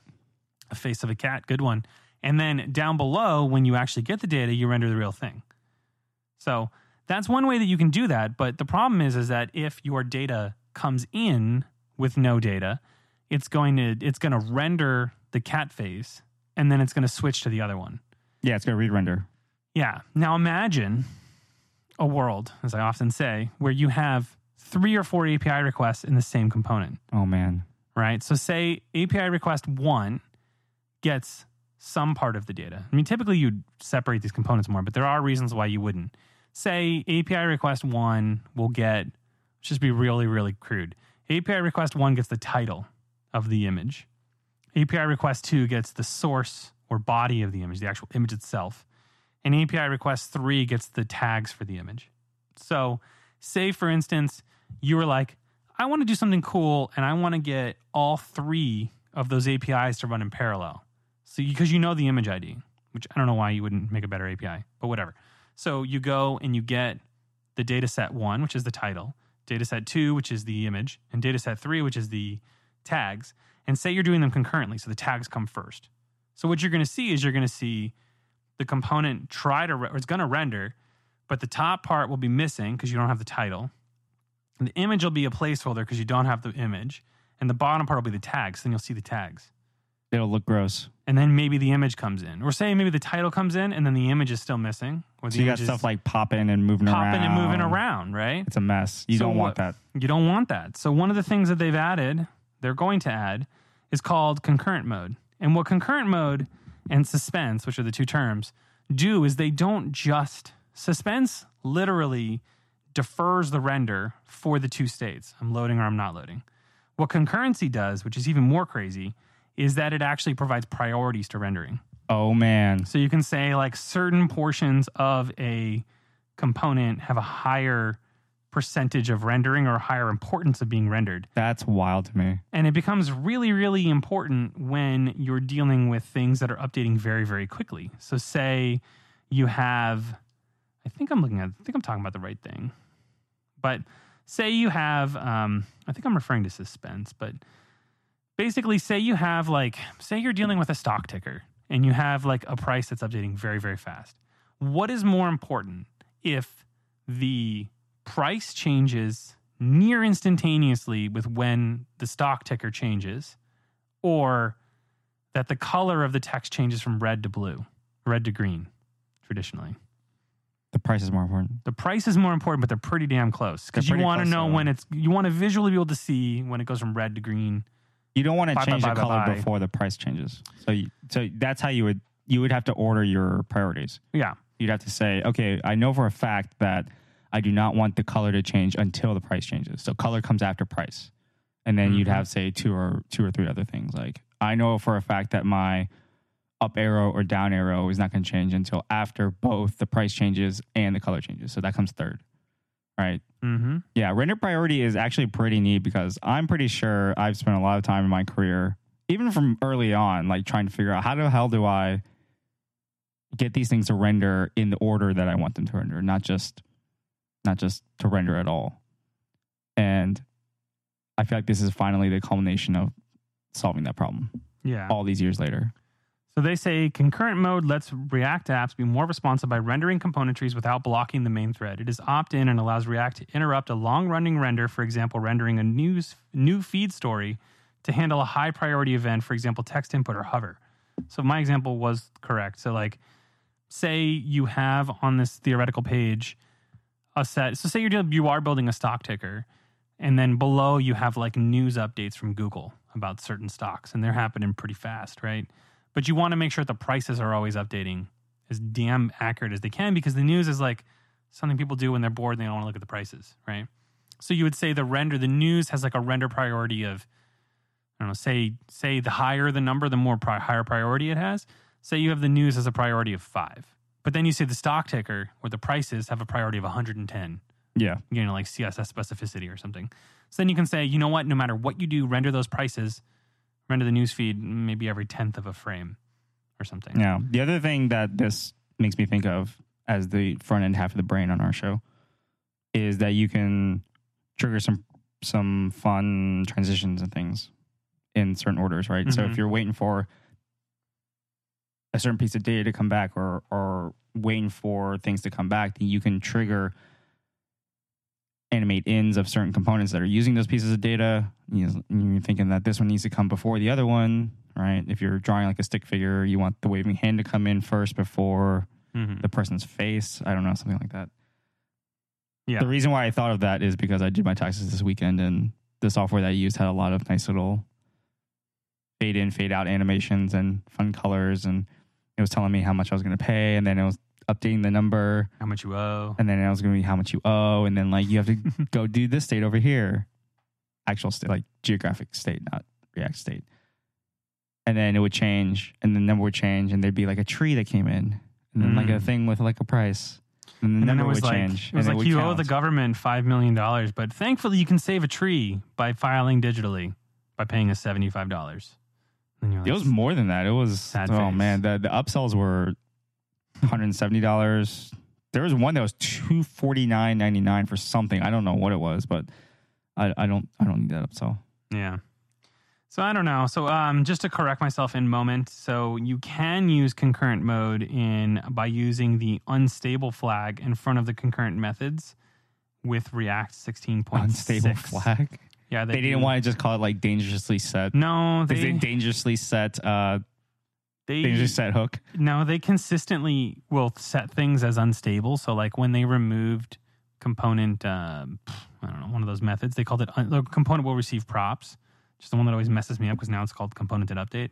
a face of a cat, good one. And then down below, when you actually get the data, you render the real thing. So that's one way that you can do that. But the problem is, is that if your data comes in with no data, it's going to it's going to render the cat face, and then it's going to switch to the other one. Yeah, it's gonna read render. Yeah. Now imagine a world, as I often say, where you have three or four API requests in the same component Oh man. right? So say API request one gets some part of the data. I mean, typically you'd separate these components more, but there are reasons why you wouldn't. Say API request one will get, let's just be really, really crude. API request one gets the title of the image. API request two gets the source or body of the image, the actual image itself. And API request three gets the tags for the image. So, say for instance, you were like, I want to do something cool and I want to get all three of those APIs to run in parallel. So because you know the image ID, which I don't know why you wouldn't make a better API, but whatever. So you go and you get the dataset one, which is the title, dataset two, which is the image, and dataset three, which is the tags, and say you're doing them concurrently. So the tags come first. So what you're going to see is you're going to see the component try to, re- it's going to render, but the top part will be missing because you don't have the title. And the image will be a placeholder because you don't have the image. And the bottom part will be the tags. Then you'll see the tags. It'll look gross. And then maybe the image comes in. Or say maybe the title comes in and then the image is still missing. Or So you got stuff like popping and moving around. popping and moving around, right? It's a mess. You So don't want what- that. You don't want that. So one of the things that they've added, they're going to add, is called concurrent mode. And what concurrent mode and suspense, which are the two terms, do is they don't just suspense literally defers the render for the two states. I'm loading or I'm not loading. What concurrency does, which is even more crazy, is that it actually provides priorities to rendering. Oh man. So you can say like certain portions of a component have a higher percentage of rendering or higher importance of being rendered. That's wild to me. And it becomes really, really important when you're dealing with things that are updating very, very quickly. So say you have, I think I'm looking at, I think I'm talking about the right thing. But say you have, um, I think I'm referring to suspense, but basically say you have like, say you're dealing with a stock ticker and you have like a price that's updating very, very fast. What is more important if the price changes near instantaneously with when the stock ticker changes, or that the color of the text changes from red to blue, red to green, traditionally. The price is more important. The price is more important, but they're pretty damn close because you want to know when it's, you want to visually be able to see when it goes from red to green. You don't want to change the color before the price changes. So you, so that's how you would you would have to order your priorities. Yeah. You'd have to say, okay, I know for a fact that I do not want the color to change until the price changes. So color comes after price. And then you'd Mhm. have say two or two or three other things like I know for a fact that my up arrow or down arrow is not going to change until after both the price changes and the color changes. So that comes third. Right? Mm-hmm. Yeah, render priority is actually pretty neat because I'm pretty sure I've spent a lot of time in my career, even from early on, like trying to figure out how the hell do I get these things to render in the order that I want them to render, not just not just to render at all. And I feel like this is finally the culmination of solving that problem Yeah. all these years later. So they say concurrent mode lets React apps be more responsive by rendering component trees without blocking the main thread. It is opt-in and allows React to interrupt a long-running render, for example, rendering a news new feed story to handle a high priority event, for example, text input or hover. So my example was correct. So like say you have on this theoretical page a set. So say you're you are building a stock ticker and then below you have like news updates from Google about certain stocks and they're happening pretty fast, right? But you want to make sure the prices are always updating as damn accurate as they can because the news is like something people do when they're bored and they don't want to look at the prices, right? So you would say the render, the news has like a render priority of, I don't know, say say the higher the number, the more pri- higher priority it has. Say you have the news as a priority of five, but then you say the stock ticker or the prices have a priority of 110 Yeah. you know, like CSS specificity or something. So then you can say, you know what, no matter what you do, render those prices, render the newsfeed maybe every tenth of a frame or something. Yeah. The other thing that this makes me think of as the front end half of the brain on our show is that you can trigger some some fun transitions and things in certain orders, right? So Mhm. if you're waiting for a certain piece of data to come back or or waiting for things to come back, then you can trigger animate ends of certain components that are using those pieces of data. You know, You're thinking that this one needs to come before the other one, right? If you're drawing like a stick figure, you want the waving hand to come in first before Mhm. the person's face. I don't know, something like that. Yeah. The reason why I thought of that is because I did my taxes this weekend and the software that I used had a lot of nice little fade in, fade out animations and fun colors. And it was telling me how much I was going to pay. And then it was updating the number. How much you owe. And then it was going to be how much you owe. And then, like, you have to go do this state over here. Actual state, like geographic state, not React state. And then it would change, and the number would change, and there'd be like a tree that came in, and then like a Mm. thing with like a price. And the And then number it was would like change. it was and like would you owe the count. government five million dollars, but thankfully you can save a tree by filing digitally by paying us seventy five dollars. It was more than that. It was Sad oh face. man, the the upsells were one hundred and seventy dollars. There was one that was two forty nine ninety nine for something. I don't know what it was, but I, I don't I don't need that upsell. Yeah. So I don't know. So um, just to correct myself in moment, so you can use concurrent mode in by using the unstable flag in front of the concurrent methods with React sixteen point Unstable flag. Yeah, They didn't do. want to just call it like dangerously set. No, They, they dangerously set uh they dangerously set hook. no they consistently will set things as unstable. So like when they removed component, um, I don't know, one of those methods, they called it un- the component will receive props. Just the one that always messes me up because now it's called component did update.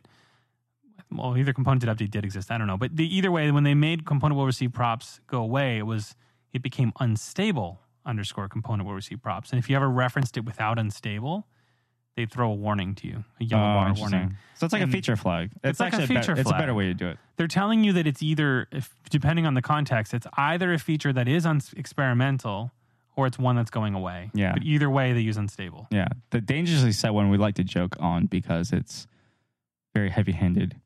Well, either component did update did exist. I don't know, but the, either way, when they made component will receive props go away, it was it became unstable underscore component will receive props. And if you ever referenced it without unstable, they throw a warning to you, a yellow Oh, bar warning. So it's like And a feature flag. It's, like a feature flag. It's a better way to do it. they're telling you that it's either, if, depending on the context, it's either a feature that is un- experimental or it's one that's going away. Yeah. But either way, they use unstable. Yeah, the dangerously set one we like to joke on because it's very heavy handed,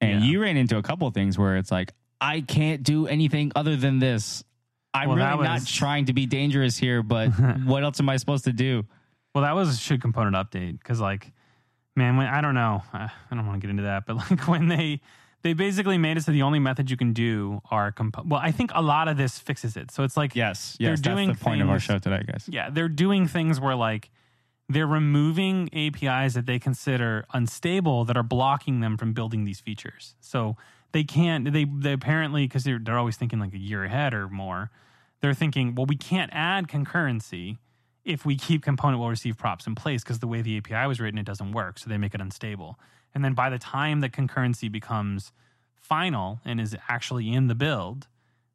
and Yeah. you ran into a couple of things where it's like I can't do anything other than this. I'm Well, really that not trying to be dangerous here, but what else am I supposed to do? Well, that was a should component update because, like, man, when I don't know, I, I don't want to get into that, but like when they they basically made it so the only method you can do are compo- well, I think a lot of this fixes it. So it's like Yes, They're doing that's the point of our show today, guys. Yeah, they're doing things where like they're removing APIs that they consider unstable that are blocking them from building these features. So they can't. They they apparently because they're they're always thinking like a year ahead or more. They're thinking, well, we can't add concurrency if we keep component will receive props in place because the way the API was written, it doesn't work. So they make it unstable. And then by the time that concurrency becomes final and is actually in the build,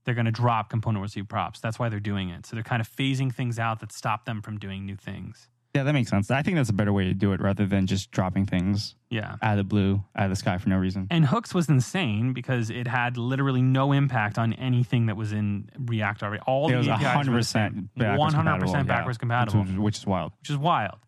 they're going to drop component will receive props. That's why they're doing it. So they're kind of phasing things out that stop them from doing new things. Yeah, that makes sense. I think that's a better way to do it rather than just dropping things Yeah. out of the blue, out of the sky for no reason. And hooks was insane because it had literally no impact on anything that was in React already. All It the was APIs hundred were the same. backwards 100% compatible, yeah. backwards compatible, which, which is wild. which is wild.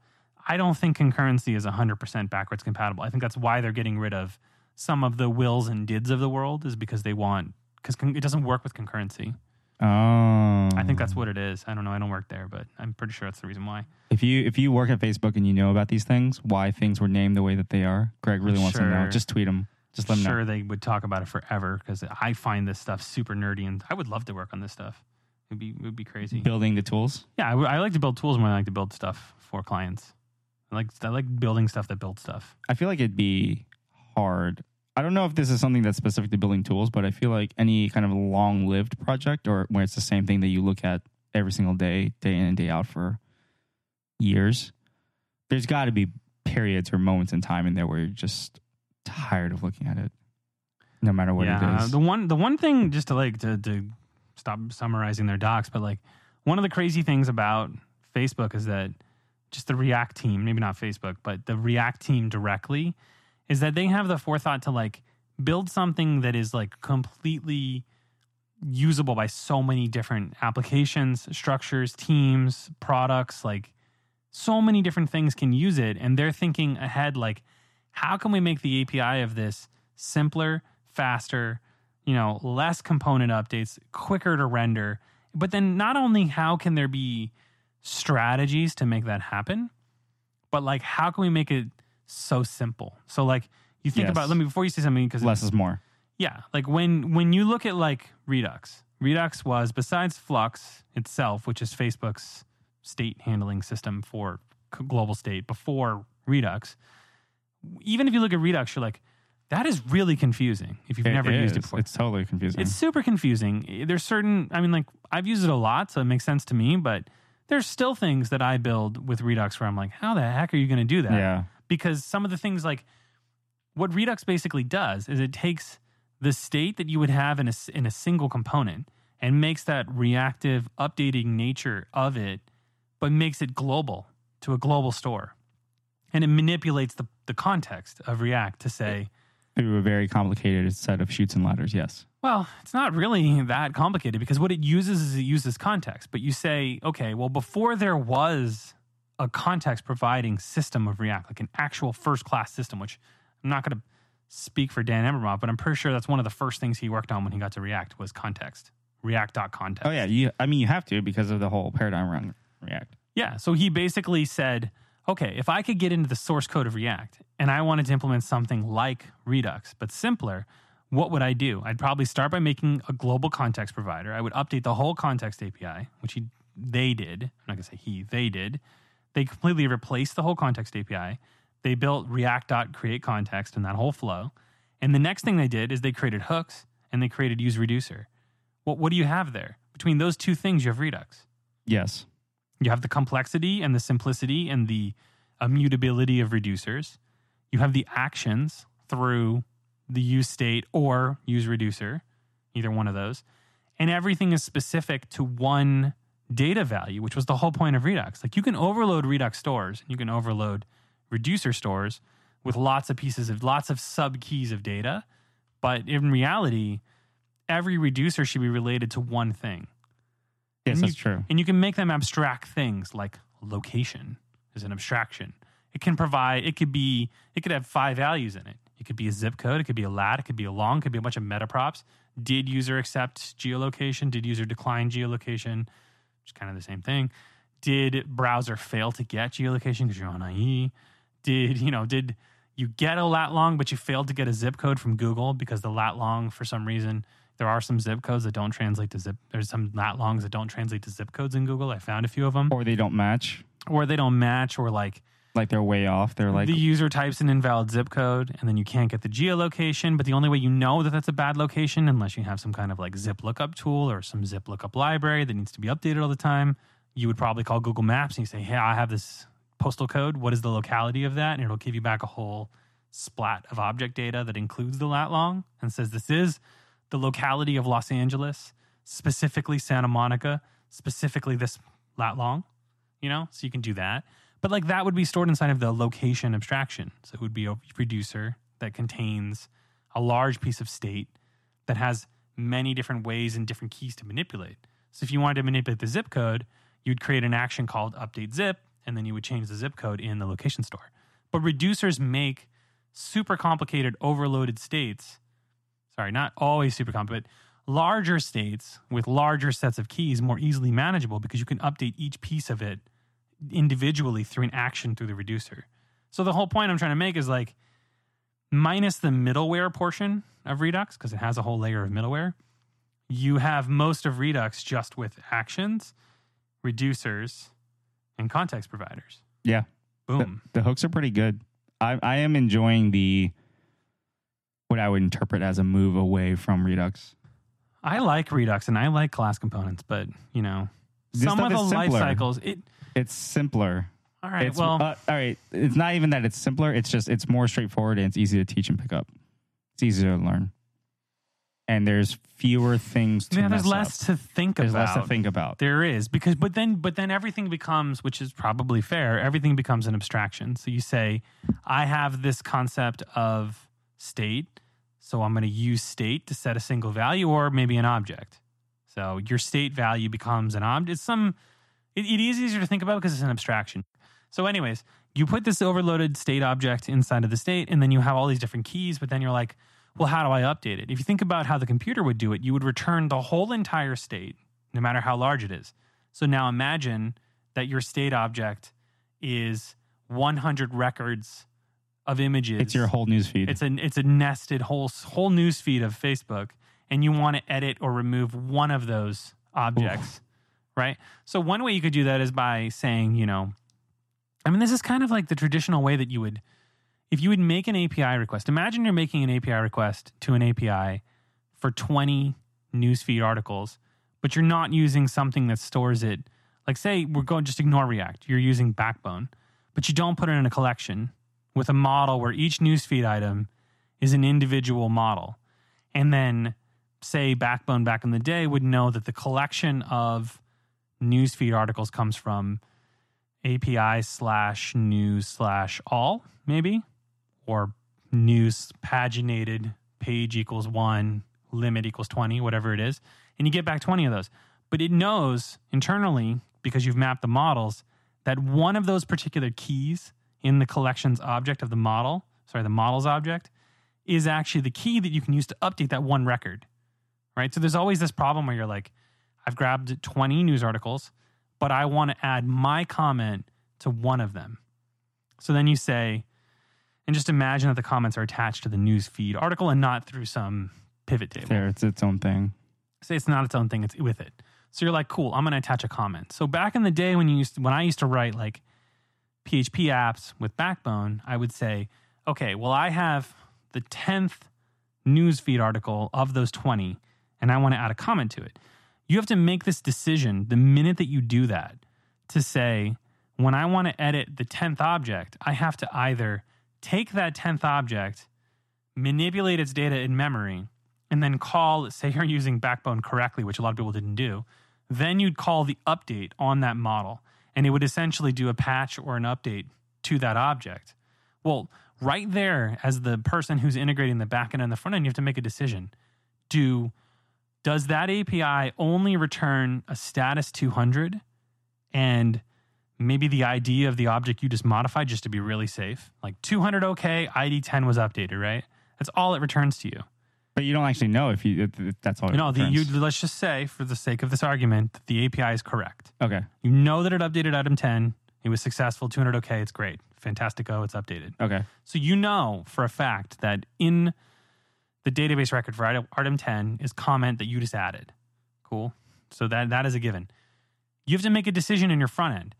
I don't think concurrency is 100% backwards compatible. I think that's why they're getting rid of some of the wills and dids of the world is because they want because it doesn't work with concurrency. Oh, I think that's what it is. I don't know. I don't work there, but I'm pretty sure that's the reason why. If you if you work at Facebook and you know about these things, why things were named the way that they are, Greg really wants to know. Sure. Just tweet them. Just let them know. sure they would talk about it forever because I find this stuff super nerdy and I would love to work on this stuff. It'd be it would be crazy. Building the tools. Yeah, I, w- I like to build tools more than I like to build stuff for clients. I like I like building stuff that builds stuff. I feel like it'd be hard. I don't know if this is something that's specific to building tools, but I feel like any kind of long lived project or where it's the same thing that you look at every single day, day in and day out for years, there's got to be periods or moments in time in there where you're just tired of looking at it, no matter what yeah, it is. the one the one thing just to like to to stop summarizing their docs, but like one of the crazy things about Facebook is that just the React team, maybe not Facebook, but the React team directly, is that they have the forethought to like build something that is like completely usable by so many different applications, structures, teams, products, like so many different things can use it. And they're thinking ahead, like, how can we make the API of this simpler, faster, you know, less component updates, quicker to render? But then not only how can there be strategies to make that happen, but like how can we make it so simple? So like you think Yes. about let me before you say something because Less is more. yeah, like when when you look at like Redux, Redux was besides Flux itself, which is Facebook's state handling system for global state before Redux. Even if you look at Redux, you're like, that is really confusing if you've never used it before. It's totally confusing. It's super confusing. There's certain, I mean, like I've used it a lot, so it makes sense to me. But there's still things that I build with Redux where I'm like, how the heck are you going to do that? yeah. Because some of the things like what Redux basically does is it takes the state that you would have in a in a single component and makes that reactive, updating nature of it, but makes it global to a global store, and it manipulates the the context of React to say, Through a very complicated set of Chutes and Ladders. Yes. Well, it's not really that complicated because what it uses is it uses context. But you say, okay, well, before there was a context providing system of React, like an actual first class system, which I'm not going to speak for Dan Abramov, but I'm pretty sure that's one of the first things he worked on when he got to React was context, React.context. Oh yeah, you. I mean, you have to because of the whole paradigm around React. Yeah. So he basically said, okay, if I could get into the source code of React and I wanted to implement something like Redux, but simpler, what would I do? I'd probably start by making a global context provider. I would update the whole context API, which he, they did. I'm not going to say he, they did. They completely replaced the whole context API. They built React.create context and that whole flow. And the next thing they did is they created hooks and they created use reducer. What, what do you have there? Between those two things, you have Redux. Yes. You have the complexity and the simplicity and the immutability of reducers. You have the actions through the use state or use reducer, either one of those. And everything is specific to one data value, which was the whole point of Redux. Like you can overload Redux stores, and you can overload reducer stores with lots of pieces of lots of sub keys of data. But in reality, every reducer should be related to one thing. Yes, And that's you- true. And you can make them abstract things like location is an abstraction. It can provide, it could be, it could have five values in it. It could be a zip code, it could be a lat, it could be a long, it could be a bunch of meta props. Did user accept geolocation? Did user decline geolocation? Which is kind of the same thing. Did browser fail to get geolocation because you're on IE? Did, you know, did you get a lat long, but you failed to get a zip code from Google because the lat long, for some reason, there are some zip codes that don't translate to zip. There's some lat longs that don't translate to zip codes in Google. I found a few of them, Or they don't match. or they don't match, or like Like they're way off. They're like the user types an invalid zip code, and then you can't get the geolocation. But the only way you know that that's a bad location, unless you have some kind of like zip lookup tool or some zip lookup library that needs to be updated all the time, you would probably call Google Maps and you say, "Hey, I have this postal code. What is the locality of that?" And it'll give you back a whole splat of object data that includes the lat long and says this is the locality of Los Angeles, specifically Santa Monica, specifically this lat long. You know, so you can do that. But like that would be stored inside of the location abstraction. So it would be a reducer that contains a large piece of state that has many different ways and different keys to manipulate. So if you wanted to manipulate the zip code, you'd create an action called update zip, and then you would change the zip code in the location store. But reducers make super complicated overloaded states. Sorry, not always super complicated. Larger states with larger sets of keys more easily manageable because you can update each piece of it individually through an action through the reducer. So the whole point I'm trying to make is like minus the middleware portion of Redux because it has a whole layer of middleware. You have most of Redux just with actions, reducers, and context providers. yeah. The, Boom. the hooks are pretty good. I I am enjoying the what I would interpret as a move away from Redux. I like Redux and I like class components, but you know, This some of the life simpler. cycles. It It's simpler. all right. it's, well, uh, all right. It's not even that it's simpler. It's just it's more straightforward and it's easy to teach and pick up. It's easier to learn, and there's fewer things to yeah, there's mess less up. to think There's about. less to think about. There is because, but then, but then everything becomes, which is probably fair. Everything becomes an abstraction. So you say, I have this concept of state, so I'm going to use state to set a single value or maybe an object. So your state value becomes an object. It's some. It, it is easier to think about because it's an abstraction. So, anyways, you put this overloaded state object inside of the state, and then you have all these different keys. But then you're like, well, how do I update it? If you think about how the computer would do it, you would return the whole entire state, no matter how large it is. So now imagine that your state object is 100 records of images. It's your whole news feed. It's a it's a nested whole whole news feed of Facebook, and you want to edit or remove one of those objects, right? So one way you could do that is by saying, you know, I mean, this is kind of like the traditional way that you would, if you would make an API request. Imagine you're making an API request to an API for 20 newsfeed articles, but you're not using something that stores it. Like, say, we're going just ignore React. You're using Backbone, but you don't put it in a collection with a model where each newsfeed item is an individual model. And then, say, Backbone back in the day would know that the collection of newsfeed articles comes from API slash news slash all, maybe, or news paginated page equals one, limit equals 20, whatever it is, and you get back 20 of those. But it knows internally, because you've mapped the models, that one of those particular keys in the collections object of the model, sorry, the models object, is actually the key that you can use to update that one record. Right. So there's always this problem where you're like, I've grabbed 20 news articles, but I want to add my comment to one of them. So then you say, and just imagine that the comments are attached to the news feed article and not through some pivot table. There, it's its own thing. Say it's not its own thing; it's with it. So you're like, cool. I'm going to attach a comment. So back in the day when you used to, when I used to write like PHP apps with Backbone, I would say, okay, well I have the tenth news feed article of those 20, and I want to add a comment to it. You have to make this decision the minute that you do that to say, when I want to edit the 10th object, I have to either take that 10th object, manipulate its data in memory, and then call, say you're using Backbone correctly, which a lot of people didn't do, then you'd call the update on that model. And it would essentially do a patch or an update to that object. Well, right there, as the person who's integrating the backend and the front end, you have to make a decision. Do does that API only return a status 200 and maybe the ID of the object you just modified just to be really safe? Like 200 okay, ID 10 was updated, right? That's all it returns to you. But you don't actually know if you if, if that's all. You know, it the, you, returns. let's just say, for the sake of this argument, that the API is correct. okay. You know that it updated item 10. It was successful, 200 okay, it's great. Fantastico, it's updated. Okay. So you know for a fact that in the database record for item, item 10 is comment that you just added. Cool. So that that is a given. You have to make a decision in your front end.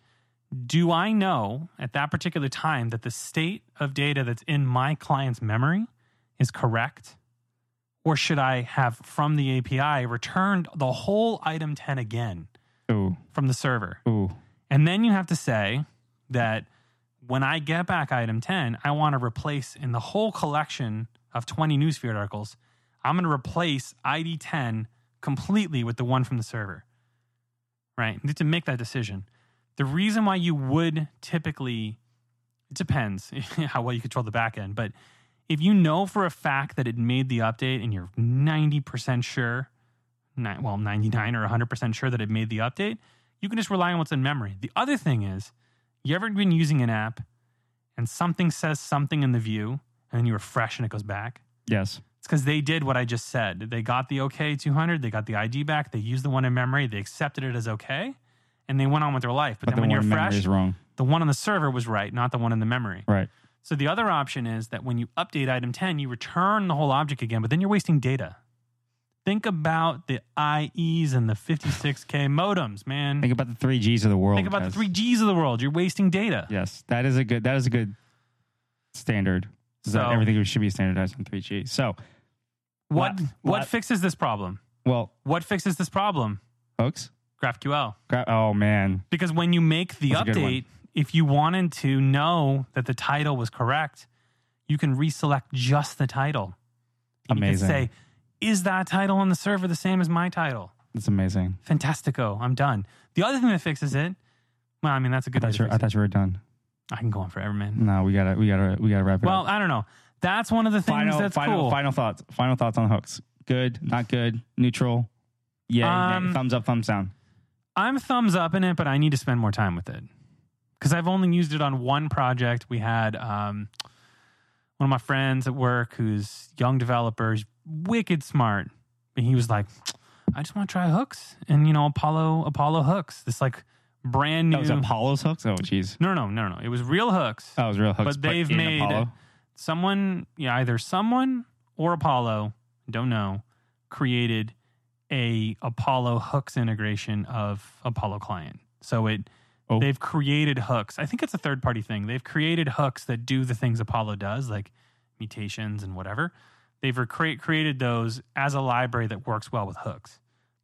Do I know at that particular time that the state of data that's in my client's memory is correct? Or should I have from the API returned the whole item 10 again Ooh. from the server? Ooh. And then you have to say that when I get back item 10, I want to replace in the whole collection of 20 newsfeed articles, I'm going to replace ID 10 completely with the one from the server. Right? You need to make that decision. The reason why you would typically, it depends how well you control the backend, but if you know for a fact that it made the update and you're 90% sure, well, 99 or 100% sure that it made the update, you can just rely on what's in memory. The other thing is, you ever been using an app and something says something in the view and then you refresh and it goes back? Yes. It's because they did what I just said. They got the OK 200, they got the ID back, they used the one in memory, they accepted it as OK, and they went on with their life. But, But, then when the you one memory refresh, is wrong. the one on the server was right, not the one in the memory. Right. So the other option is that when you update item 10, you return the whole object again, but then you're wasting data. Think about the IEs and the 56K modems, man. Think about the three Gs of the world. Think about guys. the three Gs of the world. You're wasting data. Yes, that is a good. That is a good standard. So So- everything should be standardized on three G. So What, What- what fixes this problem? well, What fixes this problem? hooks. GraphQL. Gra- Oh man, Because when you make the That's a good one. update, if you wanted to know that the title was correct, you can reselect just the title. And Amazing. You can say, is that title on the server the same as my title? that's amazing. Fantastico. I'm done. The other thing that fixes it, well, I mean, that's a good way thought, you, I thought you were done. I can go on forever, man. No, we gotta, we gotta, we gotta wrap it Well, up. I don't know. That's one of the things Final, that's final, cool. final thoughts. Final thoughts on hooks. Good, not good, neutral. Yeah, Um, thumbs up, thumbs down. I'm thumbs up in it, but I need to spend more time with it because I've only used it on one project. We had um, one of my friends at work who's young developer, he's wicked smart, and he was like, "I just want to try hooks and you know Apollo Apollo hooks. This like brand new. That was Apollo's hooks. Oh, jeez. no, no, no, no. It was real hooks. Oh, that was real hooks. But they've in made- Apollo. someone, yeah, either someone or Apollo, don't know, created a Apollo hooks integration of Apollo client. So it Oh. they've created hooks. I think it's a third party thing. They've created hooks that do the things Apollo does, like mutations and whatever. They've recre- created those as a library that works well with hooks.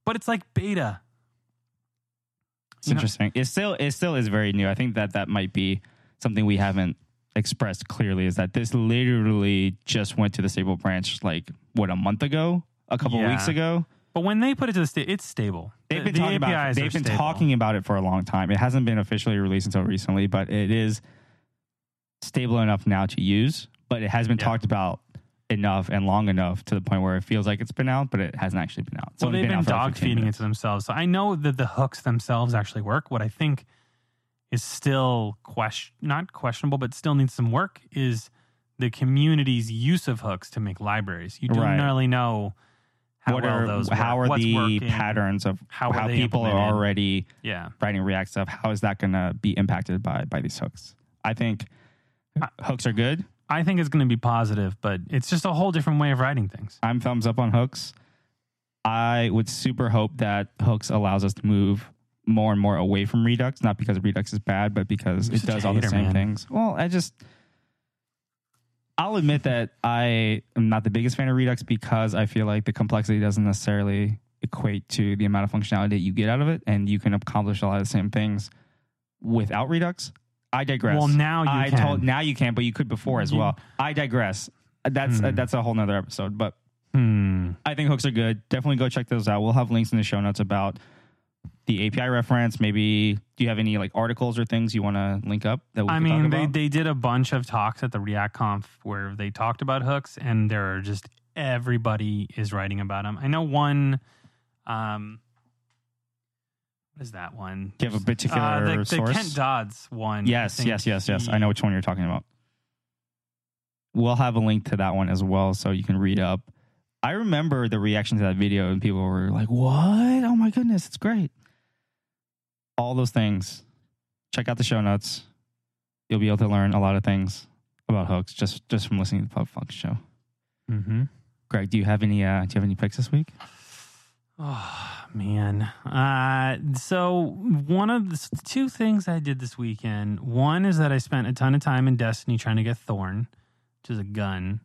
But it's like beta. It's interesting. It still it still is very new. I think that that might be something we haven't expressed clearly is that this literally just went to the stable branch like what a month ago, a couple Yeah. weeks ago. But when they put it to the state, it's stable. They've been the talking about APIs are they've been talking about it for a long time. It hasn't been officially released until recently, but it is stable enough now to use. But it has been Yeah. talked about enough and long enough to the point where it feels like it's been out, but it hasn't actually been out. It's well, they've been, like dog 15 feeding it to themselves. So I know that the hooks themselves actually work. What I think is still question not questionable, but still needs some work is the community's use of hooks to make libraries. You don't Right. really know how what well are those how work, are the working. patterns of How how, people are already Yeah. writing React stuff? How is that going to be impacted by by these hooks? I think hooks are good. I think it's going to be positive, but it's just a whole different way of writing things. I'm thumbs up on hooks. I would super hope that hooks allows us to move more and more away from Redux, not because Redux is bad, but because it does all the same man. things. Well, I just I'll admit that I am not the biggest fan of Redux because I feel like the complexity doesn't necessarily equate to the amount of functionality that you get out of it, and you can accomplish a lot of the same things without Redux. I digress. Well, now you I can. told now you can, but you could before as well. I digress. That's Hmm. that's a whole nother episode, but Hmm. I think hooks are good. Definitely go check those out. We'll have links in the show notes about the API reference. Maybe do you have any like articles or things you want to link up that we I mean, talk they, they did a bunch of talks at the React Conf where they talked about hooks, and there are just everybody is writing about them. I know one. Um, is that one? Do you have a particular Uh, the, the source? Kent Dodds one. Yes, yes, yes, yes. he- I know which one you're talking about. We'll have a link to that one as well, so you can read up. I remember the reaction to that video, and people were like, "What? Oh my goodness, it's great!" All those things. Check out the show notes. You'll be able to learn a lot of things about hooks just just from listening to the Pub Funk show. Mhm. Greg, do you have any? Uh, do you have any picks this week? Oh man. Uh, so one of the two things I did this weekend. One is that I spent a ton of time in Destiny trying to get Thorn, which is a gun.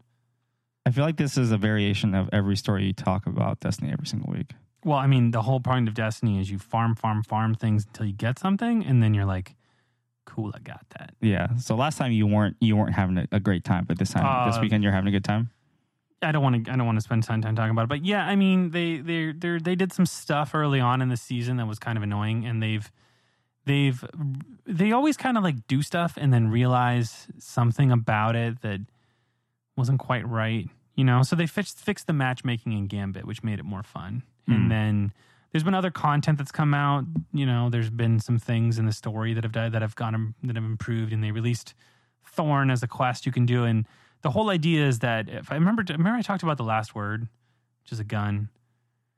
I feel like this is a variation of every story you talk about Destiny every single week. Well, I mean, the whole point of Destiny is you farm, farm, farm things until you get something, and then you're like, "Cool, I got that." Yeah. So last time you weren't you weren't having a, a great time, but this time this Uh, weekend you're having a good time. I don't want to. I don't want to spend time time talking about it, but yeah, I mean, they they they they did some stuff early on in the season that was kind of annoying, and they've they've they always kind of like do stuff and then realize something about it that wasn't quite right, you know. So they fixed fixed the matchmaking in Gambit, which made it more fun, Hmm. and then. There's been other content that's come out. You know, there's been some things in the story that have died that have gone that have improved, and they released Thorn as a quest you can do. And the whole idea is that if I remember, remember I talked about the last word, which is a gun.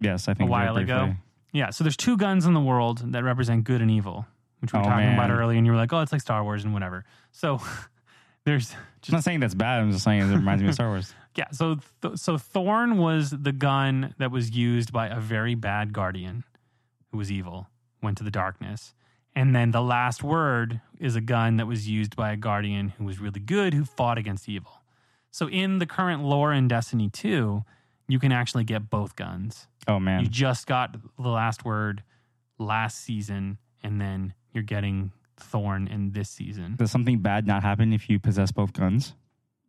Yes, I think A while ago. briefly. Yeah. So there's two guns in the world that represent good and evil, which we were Oh, talking about man. earlier, and you were like, "Oh, it's like Star Wars and whatever." So there's I'm just not saying that's bad. I'm just saying it reminds me of Star Wars. yeah. So th- so Thorn was the gun that was used by a very bad guardian who was evil, went to the darkness. And then the last word is a gun that was used by a guardian who was really good, who fought against evil. So in the current lore in Destiny 2, you can actually get both guns. Oh man. You just got the last word last season, and then you're getting Thorn in this season. does something bad not happen if you possess both guns?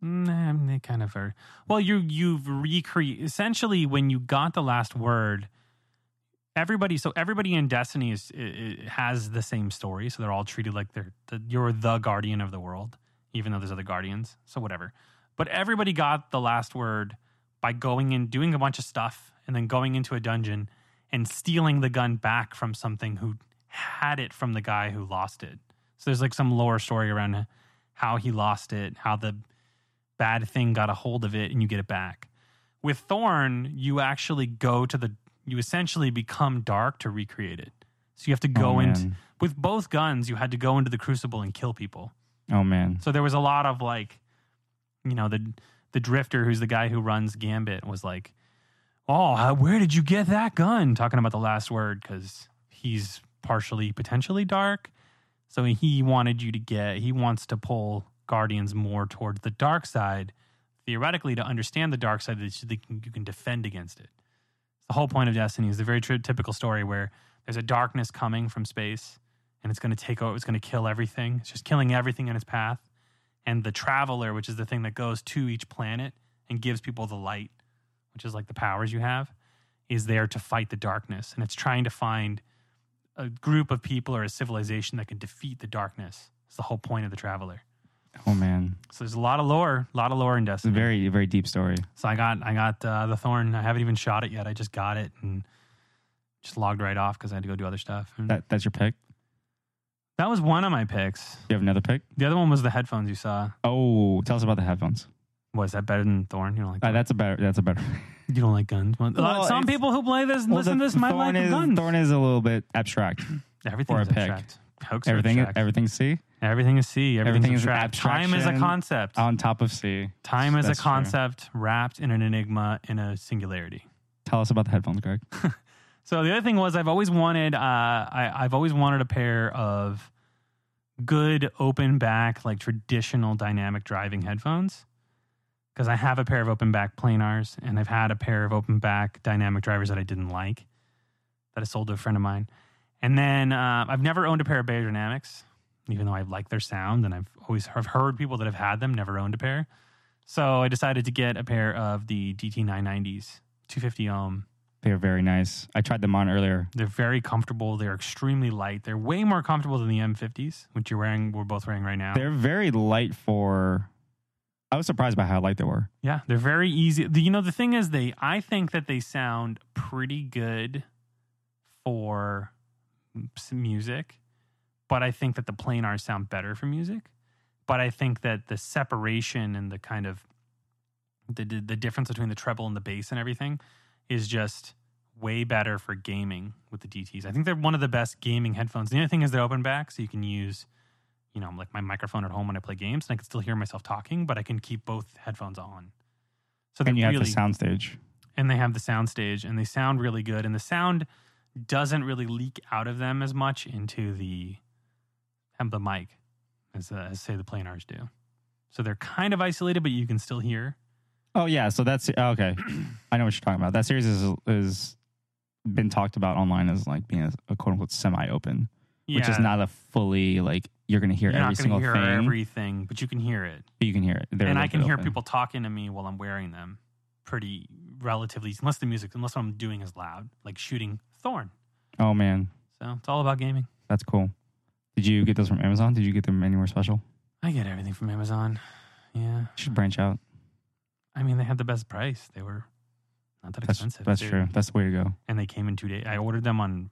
Nah, they kind of are. Well, you you've recreate essentially when you got the last word. Everybody, so everybody in Destiny is has the same story, so they're all treated like they're the, you're the guardian of the world, even though there's other guardians. So whatever. But everybody got the last word by going in, doing a bunch of stuff, and then going into a dungeon and stealing the gun back from something who had it from the guy who lost it. So there's like some lore story around how he lost it, how the bad thing got a hold of it and you get it back. With Thorn, you actually go to the you essentially become dark to recreate it. So you have to go oh, into with both guns, you had to go into the crucible and kill people. Oh man, So there was a lot of like you know, the the drifter who's the guy who runs Gambit was like, "Oh, where did you get that gun?" talking about the last word cuz he's partially potentially dark. So he wanted you to get he wants to pull guardians more towards the dark side theoretically to understand the dark side that you can, you can defend against it. The whole point of Destiny is the very tr- typical story where there's a darkness coming from space and it's going to take over, it's going to kill everything. It's just killing everything in its path. And the traveler, which is the thing that goes to each planet and gives people the light, which is like the powers you have, is there to fight the darkness. And it's trying to find a group of people or a civilization that can defeat the darkness. It's the whole point of the traveler. Oh man, So there's a lot of lore, a lot of lore in it's a Destiny. very very deep story. So I got I got uh, the thorn. I haven't even shot it yet. I just got it and just logged right off because I had to go do other stuff. And That that's your pick. That was one of my picks. You have another pick? The other one was the headphones you saw. Oh, tell us about the headphones. Was that better than thorn? You don't like Uh, Thorn? that's a better. That's a better. you don't like guns. Well, Well, some it's- people who play this and listen to this might like thorn is guns. thorn is a little bit abstract. Everything's a pick. abstract. Hooks are Everything abstract. everything C Everything is C. Everything's Everything is an abstract. Time is a abstraction. concept. on top of C. Time is a That's true. concept wrapped in an enigma in a singularity. Tell us about the headphones, Greg. So the other thing was I've always wanted uh, I, I've always wanted a pair of good open back like traditional dynamic driving headphones because I have a pair of open back planars and I've had a pair of open back dynamic drivers that I didn't like that I sold to a friend of mine. And then uh, I've never owned a pair of Beyerdynamics, even though I like their sound and I've always have heard people that have had them, never owned a pair. So I decided to get a pair of the DT990s, 250 ohm. They are very nice. I tried them on earlier. They're very comfortable. They're extremely light. They're way more comfortable than the M50s, which you're wearing. We're both wearing right now. They're very light for. I was surprised by how light they were. yeah, they're very easy. You know, the thing is, they. I think that they sound pretty good for music, but I think that the planars sound better for music. But I think that the separation and the kind of the the the difference between the treble and the bass and everything is just way better for gaming with the DTs. I think they're one of the best gaming headphones. The other thing is they're open back, so you can use, you know, like my microphone at home when I play games, and I can still hear myself talking, but I can keep both headphones on. So they're you really, have the soundstage. and they have the sound stage, and they sound really good, and the sound doesn't really leak out of them as much into the have the mic as, uh, as say the planars do. So they're kind of isolated, but you can still hear. Oh yeah, so that's oh, okay. I know what you're talking about. That series is is been talked about online as like being a, a quote unquote semi open, which is Yeah. not a fully like you're going to hear You're every not single going to hear thing. everything, but you can hear it. but you can hear it. They're and I can hear open. people talking to me while I'm wearing them pretty relatively, unless the music, unless what I'm doing is loud, like shooting Thorn. Oh man, So it's all about gaming. that's cool. Did you get those from Amazon? Did you get them anywhere special? I get everything from Amazon. Yeah. You should branch out. I mean, they had the best price. They were not that That's expensive. that's They- true. That's the way to go. And they came in two days. I ordered them on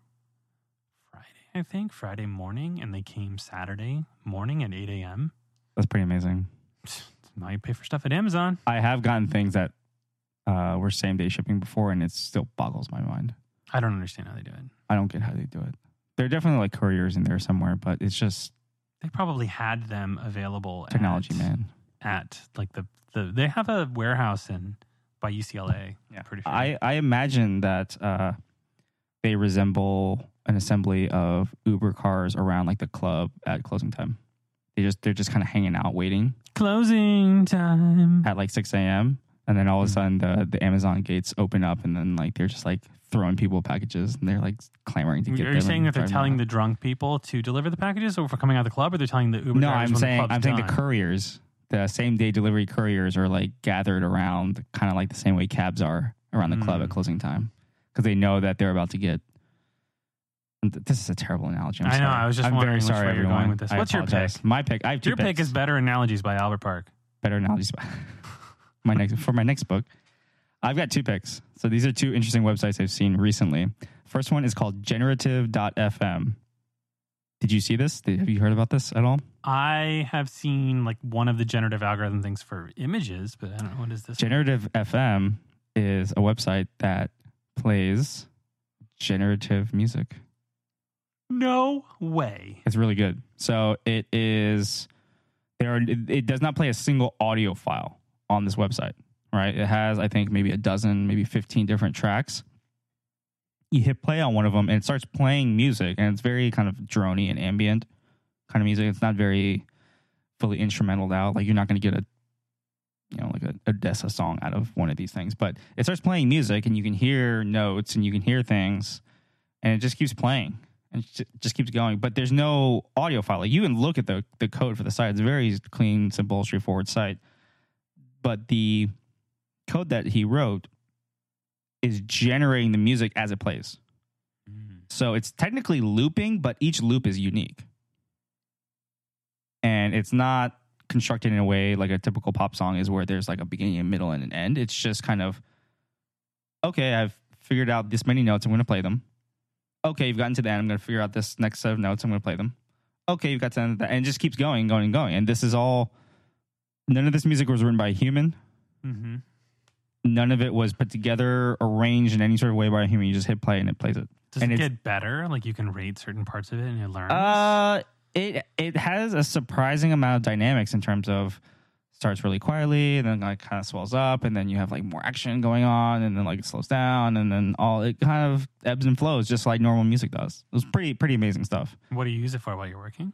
Friday, I think, Friday morning, and they came Saturday morning at 8 a.m. That's pretty amazing. Now you pay for stuff at Amazon. I have gotten things that uh, were same day shipping before, and it still boggles my mind. I don't understand how they do it. I don't get how they do it. There are definitely like couriers in there somewhere, but it's just They probably had them available technology, at, man. At like the, the they have a warehouse in by UCLA. Yeah. pretty sure. I, I imagine that uh, they resemble an assembly of Uber cars around like the club at closing time. They just they're just kind of hanging out waiting Closing time. at like six a.m. and then all of a Mhm. sudden the the Amazon gates open up and then like they're just like throwing people packages and they're like clamoring to get. Are get. you them saying and that they're telling around. the drunk people to deliver the packages or for coming out of the club, or they're telling the Uber No, drivers I'm when saying the club's I'm saying the couriers, the same day delivery couriers are like gathered around, kind of like the same way cabs are around the club Mm. at closing time, because they know that they're about to get. This is a terrible analogy. I'm I know, sorry. I was just I'm wondering very sorry, you're going everyone. with this. What's your pick? My pick. I have two Your pick is better analogies by Albert Park. better analogies. by my next for my next book, I've got two picks. So these are two interesting websites I've seen recently. First one is called Generative.fm. Did you see this? Have you heard about this at all? I have seen like one of the generative algorithm things for images, but I don't know what is this. Generative FM is a website that plays generative music. no way. It's really good. So it is there. Are, it, it does not play a single audio file on this website. Right? It has, I think, maybe a dozen, maybe fifteen different tracks. You hit play on one of them, and it starts playing music, and it's very kind of drony and ambient kind of music. It's not very fully instrumental out. Like you're not going to get a you know like a Odessa song out of one of these things, but it starts playing music, and you can hear notes and you can hear things, and it just keeps playing and it just keeps going. But there's no audio file. Like you can look at the the code for the site. It's a very clean, simple, straightforward site. But the code that he wrote is generating the music as it plays. So it's technically looping, but each loop is unique. And it's not constructed in a way like a typical pop song is where there's like a beginning, a middle, and an end. It's just kind of okay. I've figured out this many notes. I'm going to play them. Okay, you've gotten to the end. I'm going to figure out this next set of notes. I'm going to play them. Okay, you've got to end that, and it just keeps going, going, and going. And this is all. None of this music was written by a human. Mm-hmm. None of it was put together, arranged in any sort of way by a human. You just hit play and it plays it. Does And it get better? Like you can rate certain parts of it and it learns. Uh, it it has a surprising amount of dynamics in terms of starts really quietly and then like kind of swells up and then you have like more action going on and then like it slows down and then all it kind of ebbs and flows just like normal music does. It was pretty pretty amazing stuff. what do you use it for while you're working?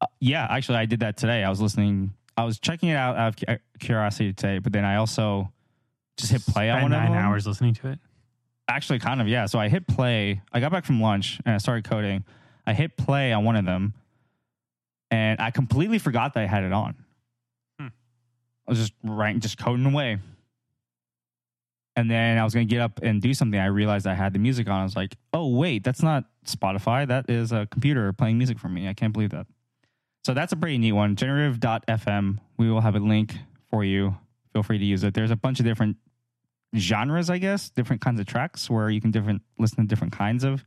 Uh, yeah, actually, I did that today. I was listening. I was checking it out out of cu- curiosity today, but then I also just hit play on one of nine them. hours listening to it. Actually, kind of, yeah. So I hit play. I got back from lunch and I started coding. I hit play on one of them, and I completely forgot that I had it on. Hmm. I was just writing, just coding away. And then I was going to get up and do something. I realized I had the music on. I was like, oh, wait, that's not Spotify. That is a computer playing music for me. I can't believe that. So that's a pretty neat one. Generative.fm. We will have a link for you. Feel free to use it. There's a bunch of different genres, I guess, different kinds of tracks where you can different listen to different kinds of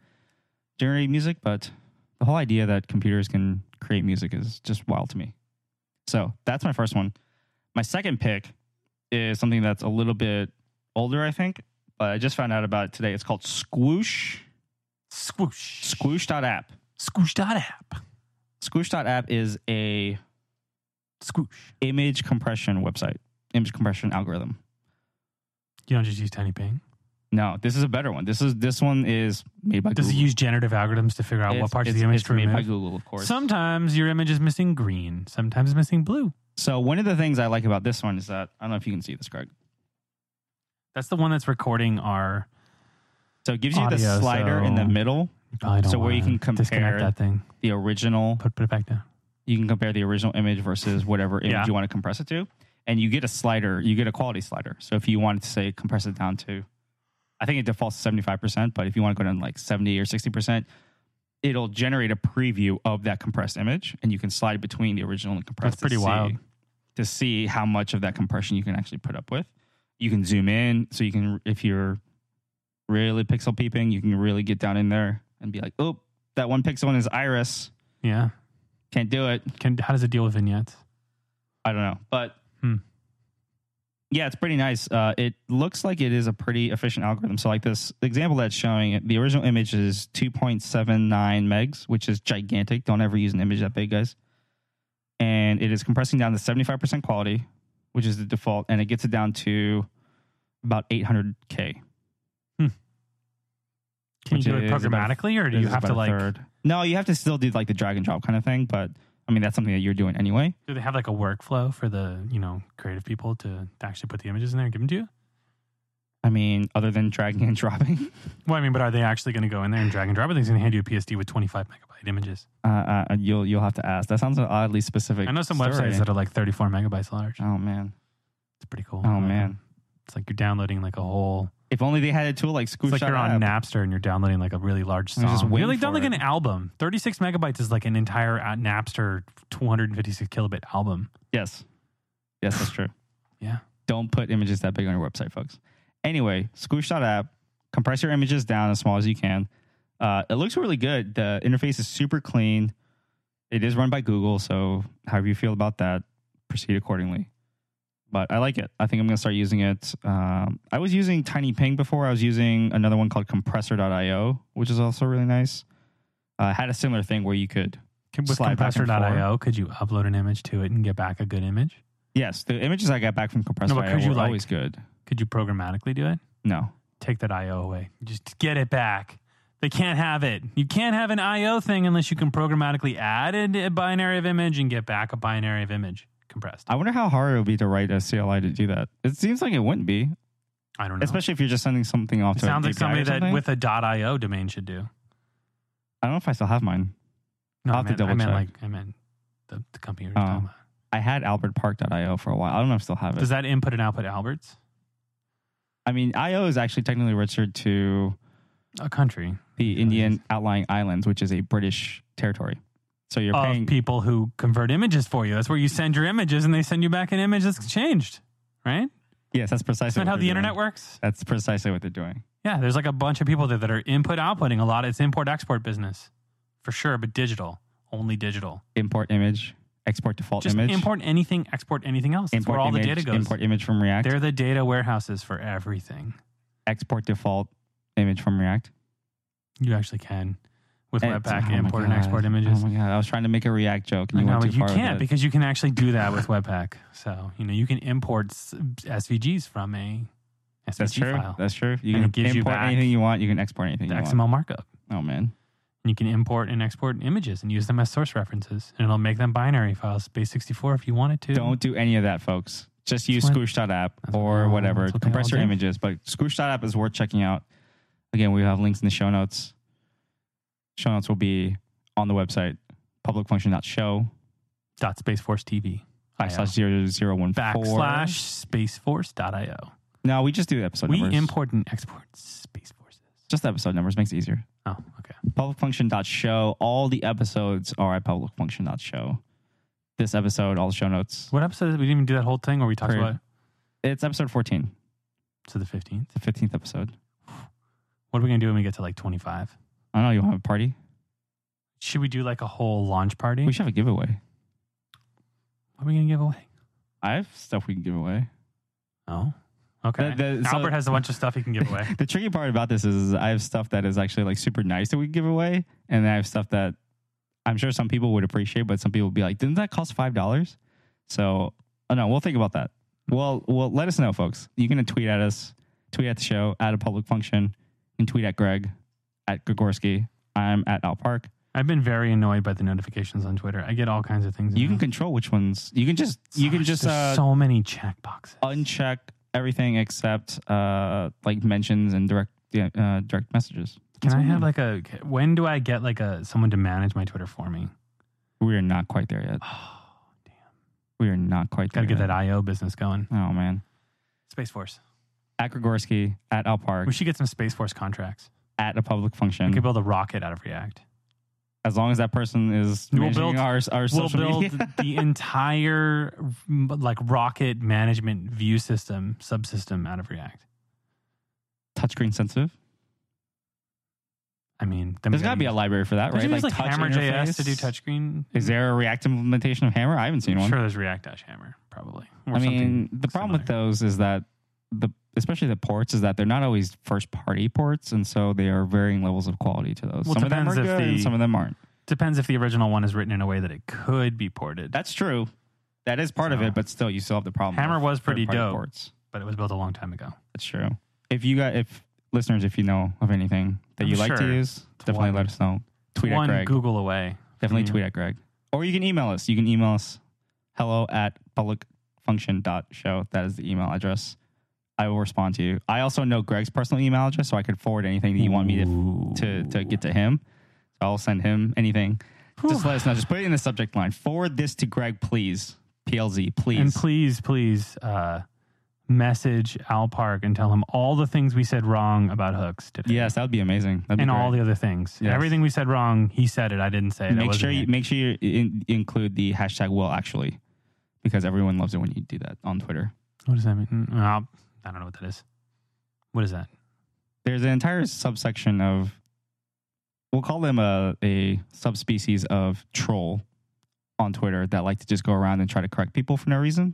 generated music. But the whole idea that computers can create music is just wild to me. So that's my first one. My second pick is something that's a little bit older, I think, but I just found out about it today. It's called Squoosh. Squoosh. Squoosh.app. Squoosh.app. Squoosh.app is a Squoosh. image compression website, image compression algorithm. You don't just use TinyPNG. No, this is a better one. This is this one is made by Does Google. it use generative algorithms to figure out what parts of it's- the image it's to made by? Google, of course. Sometimes your image is missing green. Sometimes it's missing blue. So one of the things I like about this one is that I don't know if you can see this, Greg. That's the one that's recording our. So it gives you the Audio, slider in the middle, You probably don't So where you wanna can disconnect compare- that thing. the original. Put put it back down. You can compare the original image versus whatever image Yeah. you want to compress it to, and you get a slider. You get a quality slider. So if you wanted to say compress it down to, I think it defaults to seventy five percent, but if you want to go down to like seventy or sixty percent, it'll generate a preview of that compressed image, and you can slide between the original and compressed. That's pretty to see- wild. to see how much of that compression you can actually put up with. You can zoom in, so you can if you're really pixel peeping, you can really get down in there and be like, oh, that one pixel in his iris. Yeah. Can't do it. Can how does it deal with vignettes? I don't know, but Hmm. yeah, it's pretty nice. Uh, it looks like it is a pretty efficient algorithm. So, like this example that's showing the original image is 2.79 megs, which is gigantic. Don't ever use an image that big, guys. And it is compressing down to 75% quality, which is the default, and it gets it down to about 800k. Can you do it programmatically, or do you have to like? third. No, you have to still do like the drag and drop kind of thing, but I mean that's something that you're doing anyway. Do they have like a workflow for the you know creative people to, to actually put the images in there and give them to you? I mean, other than dragging and dropping. Well, I mean, but are they actually going to go in there and drag and drop? Are they going to hand you a PSD with 25 megabyte images? Uh, uh, you'll you'll have to ask. That sounds oddly specific. I know some story. websites that are like 34 megabytes large. Oh man, It's pretty cool. oh man. It's like you're downloading like a whole. If only they had a tool like It's Squoosh. like you're on Napster and you're downloading like a really large was just song. You're like downloading an album. 36 megabytes is like an entire uh, Napster 256 kilobit album. Yes, yes, that's true. Yeah. Don't put images that big on your website, folks. Anyway, Squoosh.app. Compress your images down as small as you can. Uh, it looks really good. The interface is super clean. It is run by Google, so however you feel about that, proceed accordingly. But I like it. I think I'm going to start using it. Um, I was using TinyPNG before. I was using another one called Compressor.io, which is also really nice. Uh, had a similar thing where you could With Slide compressor.io, could you upload an image to it and get back a good image? Yes, the images I got back from Compressor No, but could were like- always good. Could you programmatically do it? No, Take that IO away. Just get it back. They can't have it. You can't have an IO thing unless you can programmatically add a binary of image and get back a binary of image compressed. I wonder how hard it would be to write a CLI to do that. It seems like it wouldn't be, I don't know. especially if you're just sending something off it to. sounds like somebody that with a .io domain should do. I don't know if I still have mine. No, I'll I have to meant, I meant check. like I meant the, the company you're Oh. talking about. I had AlbertPark.io for a while. I don't know if I still have it. Does that input and output Alberts? I mean, IO is actually technically registered to A country. the Indian outlying islands, which is a British territory. So you're paying. people who convert images for you. That's where you send your images and they send you back an image that's changed, right? yes, that's precisely Isn't that how the internet doing. works? That's precisely what they're doing. Yeah, there's like a bunch of people there that are input outputting a lot. It's import export business for sure, but digital, only digital. Import image, export default Just image, import anything, export anything else. That's import where all image, the data goes. import image from React, They're the data warehouses for everything. export default image from React. You actually can with It's- Webpack oh my import and God. export images. Oh my god! I was trying to make a React joke, and you went but too you far can't it. because you can actually do that with Webpack. So you know you can import s- SVGs from a SVG That's true. file, That's true. You And can it gives you import back anything you want. You can export anything the you XML want. markup. Oh man, And you can import and export images and use them as source references, and it'll make them binary files, base64 if you wanted to. don't do any of that, folks. Just use what- that's what- or no, whatever. that's what they Compress all your do. images, but Squoosh.app is worth checking out. Again, we have links in the show notes. Show notes will be on the website publicfunction.show dot spaceforce TV backslash zero zero one four backslash spaceforce.io. No, we just do episode We numbers. import and export space forces. just episode numbers makes it easier. Oh, okay. Publicfunction.show. All the episodes are at publicfunction.show. This episode, all the show notes. What episode? We didn't even do that whole thing where we talked Period. about It's episode 14, to the 15th. the 15th episode. What are we going to do when we get to like 25? I don't know. You want to have a party? Should we do like a whole launch party? We should have a giveaway. What are we going to give away? I have stuff we can give away. Oh, okay. The- the- so- Albert has a bunch of stuff he can give away. The tricky part about this is I have stuff that is actually like super nice that we give away, and then I have stuff that I'm sure some people would appreciate, but some people would be like, "Didn't that cost five dollars?" So, oh no, we'll think about that. Well, well, let us know, folks. You can tweet at us, tweet at the show, at a public function, and tweet at Greg, at Gregorski. I'm at Al Park. I've been very annoyed by the notifications on Twitter. I get all kinds of things. You can control which ones. You can just you can just uh, so many check boxes. uncheck everything except uh like mentions and direct uh, direct messages. Can I have like a? When do I get like a someone to manage my Twitter for me? We are not quite there yet. Oh, damn. We are not quite gotta there. get that. IO business going. Oh man. Space Force. At Gregorski, at Al Park, We should get some Space Force contracts. At a public function. We could build a rocket out of React. as long as that person is We'll managing build- our our We'll social build media. the entire like rocket management view system subsystem out of React. Touchscreen sensitive. I mean, There's got to be a library for that, right? like, touch Hammer JS to do touchscreen. Is there a React implementation of Hammer? I haven't seen I'm one. sure there's React Hammer, probably. Or I mean, the problem with those is that the especially the ports is that they're not always first party ports, and so they are varying levels of quality to those. Well, some of them are depends if good, and the- some of them aren't. depends if the original one is written in a way that it could be ported. That's true. That is part of it, but still, you still have the problem. Hammer was pretty dope. Ports. but it was built a long time ago. That's true. If you got, if listeners, if you know of anything that I'm you like to use, definitely one- let us know. Tweet at Greg. Google away. Definitely hmm. tweet at Greg. Or you can email us. You can email us hello at publicfunction.show. That is the email address. I will respond to you. I also know Greg's personal email address, so I could forward anything that you want me to to, to get to him. So I'll send him anything. Just let us know. Just put it in the subject line. Forward this to Greg, please. PLZ, please. And please, please uh, message Al Park and tell him all the things we said wrong about hooks today. Yes, that would be amazing. That'd be and all great. the other things. Yes. Everything we said wrong, he said it. I didn't say it. Make sure you make sure you in, include the hashtag will actually because everyone loves it when you do that on Twitter. What does that mean? Mm, I don't know what that is. What is that? There's an entire subsection of we'll call them a a subspecies of troll on Twitter that like to just go around and try to correct people for no reason.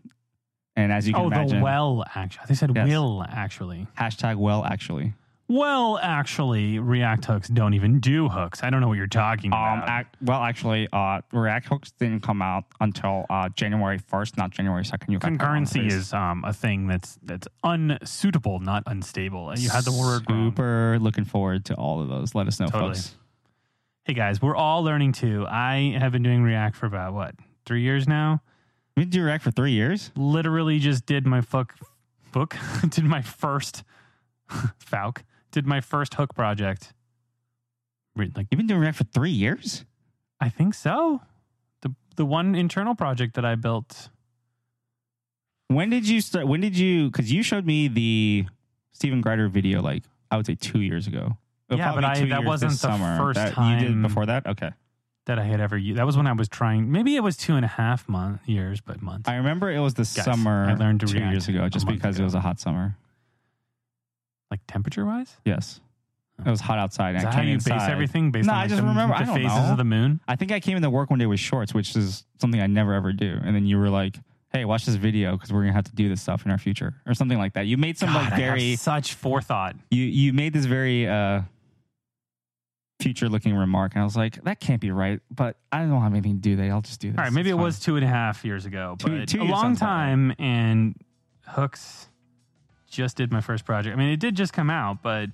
And as you can Oh, imagine, the well, actually. They said Yes. will, actually. hashtag well actually. Well, actually, React hooks don't even do hooks. I don't know what you're talking Um, about. well, actually, uh, React hooks didn't come out until uh, January 1st, not January 2nd. You got that wrong, Concurrency is um, a thing that's that's unsuitable, not unstable. You had the word wrong. super looking forward to all of those. Let us know, Totally. folks. Hey guys, we're all learning too. I have been doing React for about what three years now. Been doing React for three years. Literally, just did my fuck book. did my first Falk. Did my first hook project. Like You've been doing React for three years. I think so. The the one internal project that I built. When did you start? When did you? Because you showed me the Stephen Grider video, like I would say two years ago. Uh, Yeah, but I- that wasn't the summer. first That- You did time- before that. Okay. that I had ever used. That was when I was trying. Maybe it was two and a half month years, but months. I remember it was the Guys, summer I learned to two React years ago, just because ago. it was a hot summer. Like temperature wise. Yes, it was hot outside. Is and that I how came you inside. base everything based No, on I like, just the, remember- the I don't phases know. of the moon? I think I came into work one day with shorts, which is something I never ever do. And then you were like, "Hey, watch this video because we're gonna have to do this stuff in our future," or something like that. You made some God, like I have very such forethought. you you made this very uh future looking remark, and I was like, "That can't be right." But I don't have anything to do. They, I'll just do this. All right, maybe it was two and a half years ago, Two- but two a years long sounds about right. time. And hooks just did my first project. I mean, it did just come out, but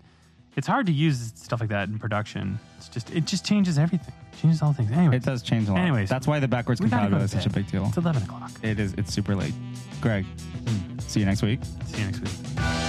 it's hard to use stuff like that in production. It's just it just changes everything. It changes all things. Anyway, It does change a lot. Anyways, that's why the backwards we gotta go compatibility to is such a big deal. it's eleven o'clock. It is. It's super late. Greg, hmm. see you next week. See you next week.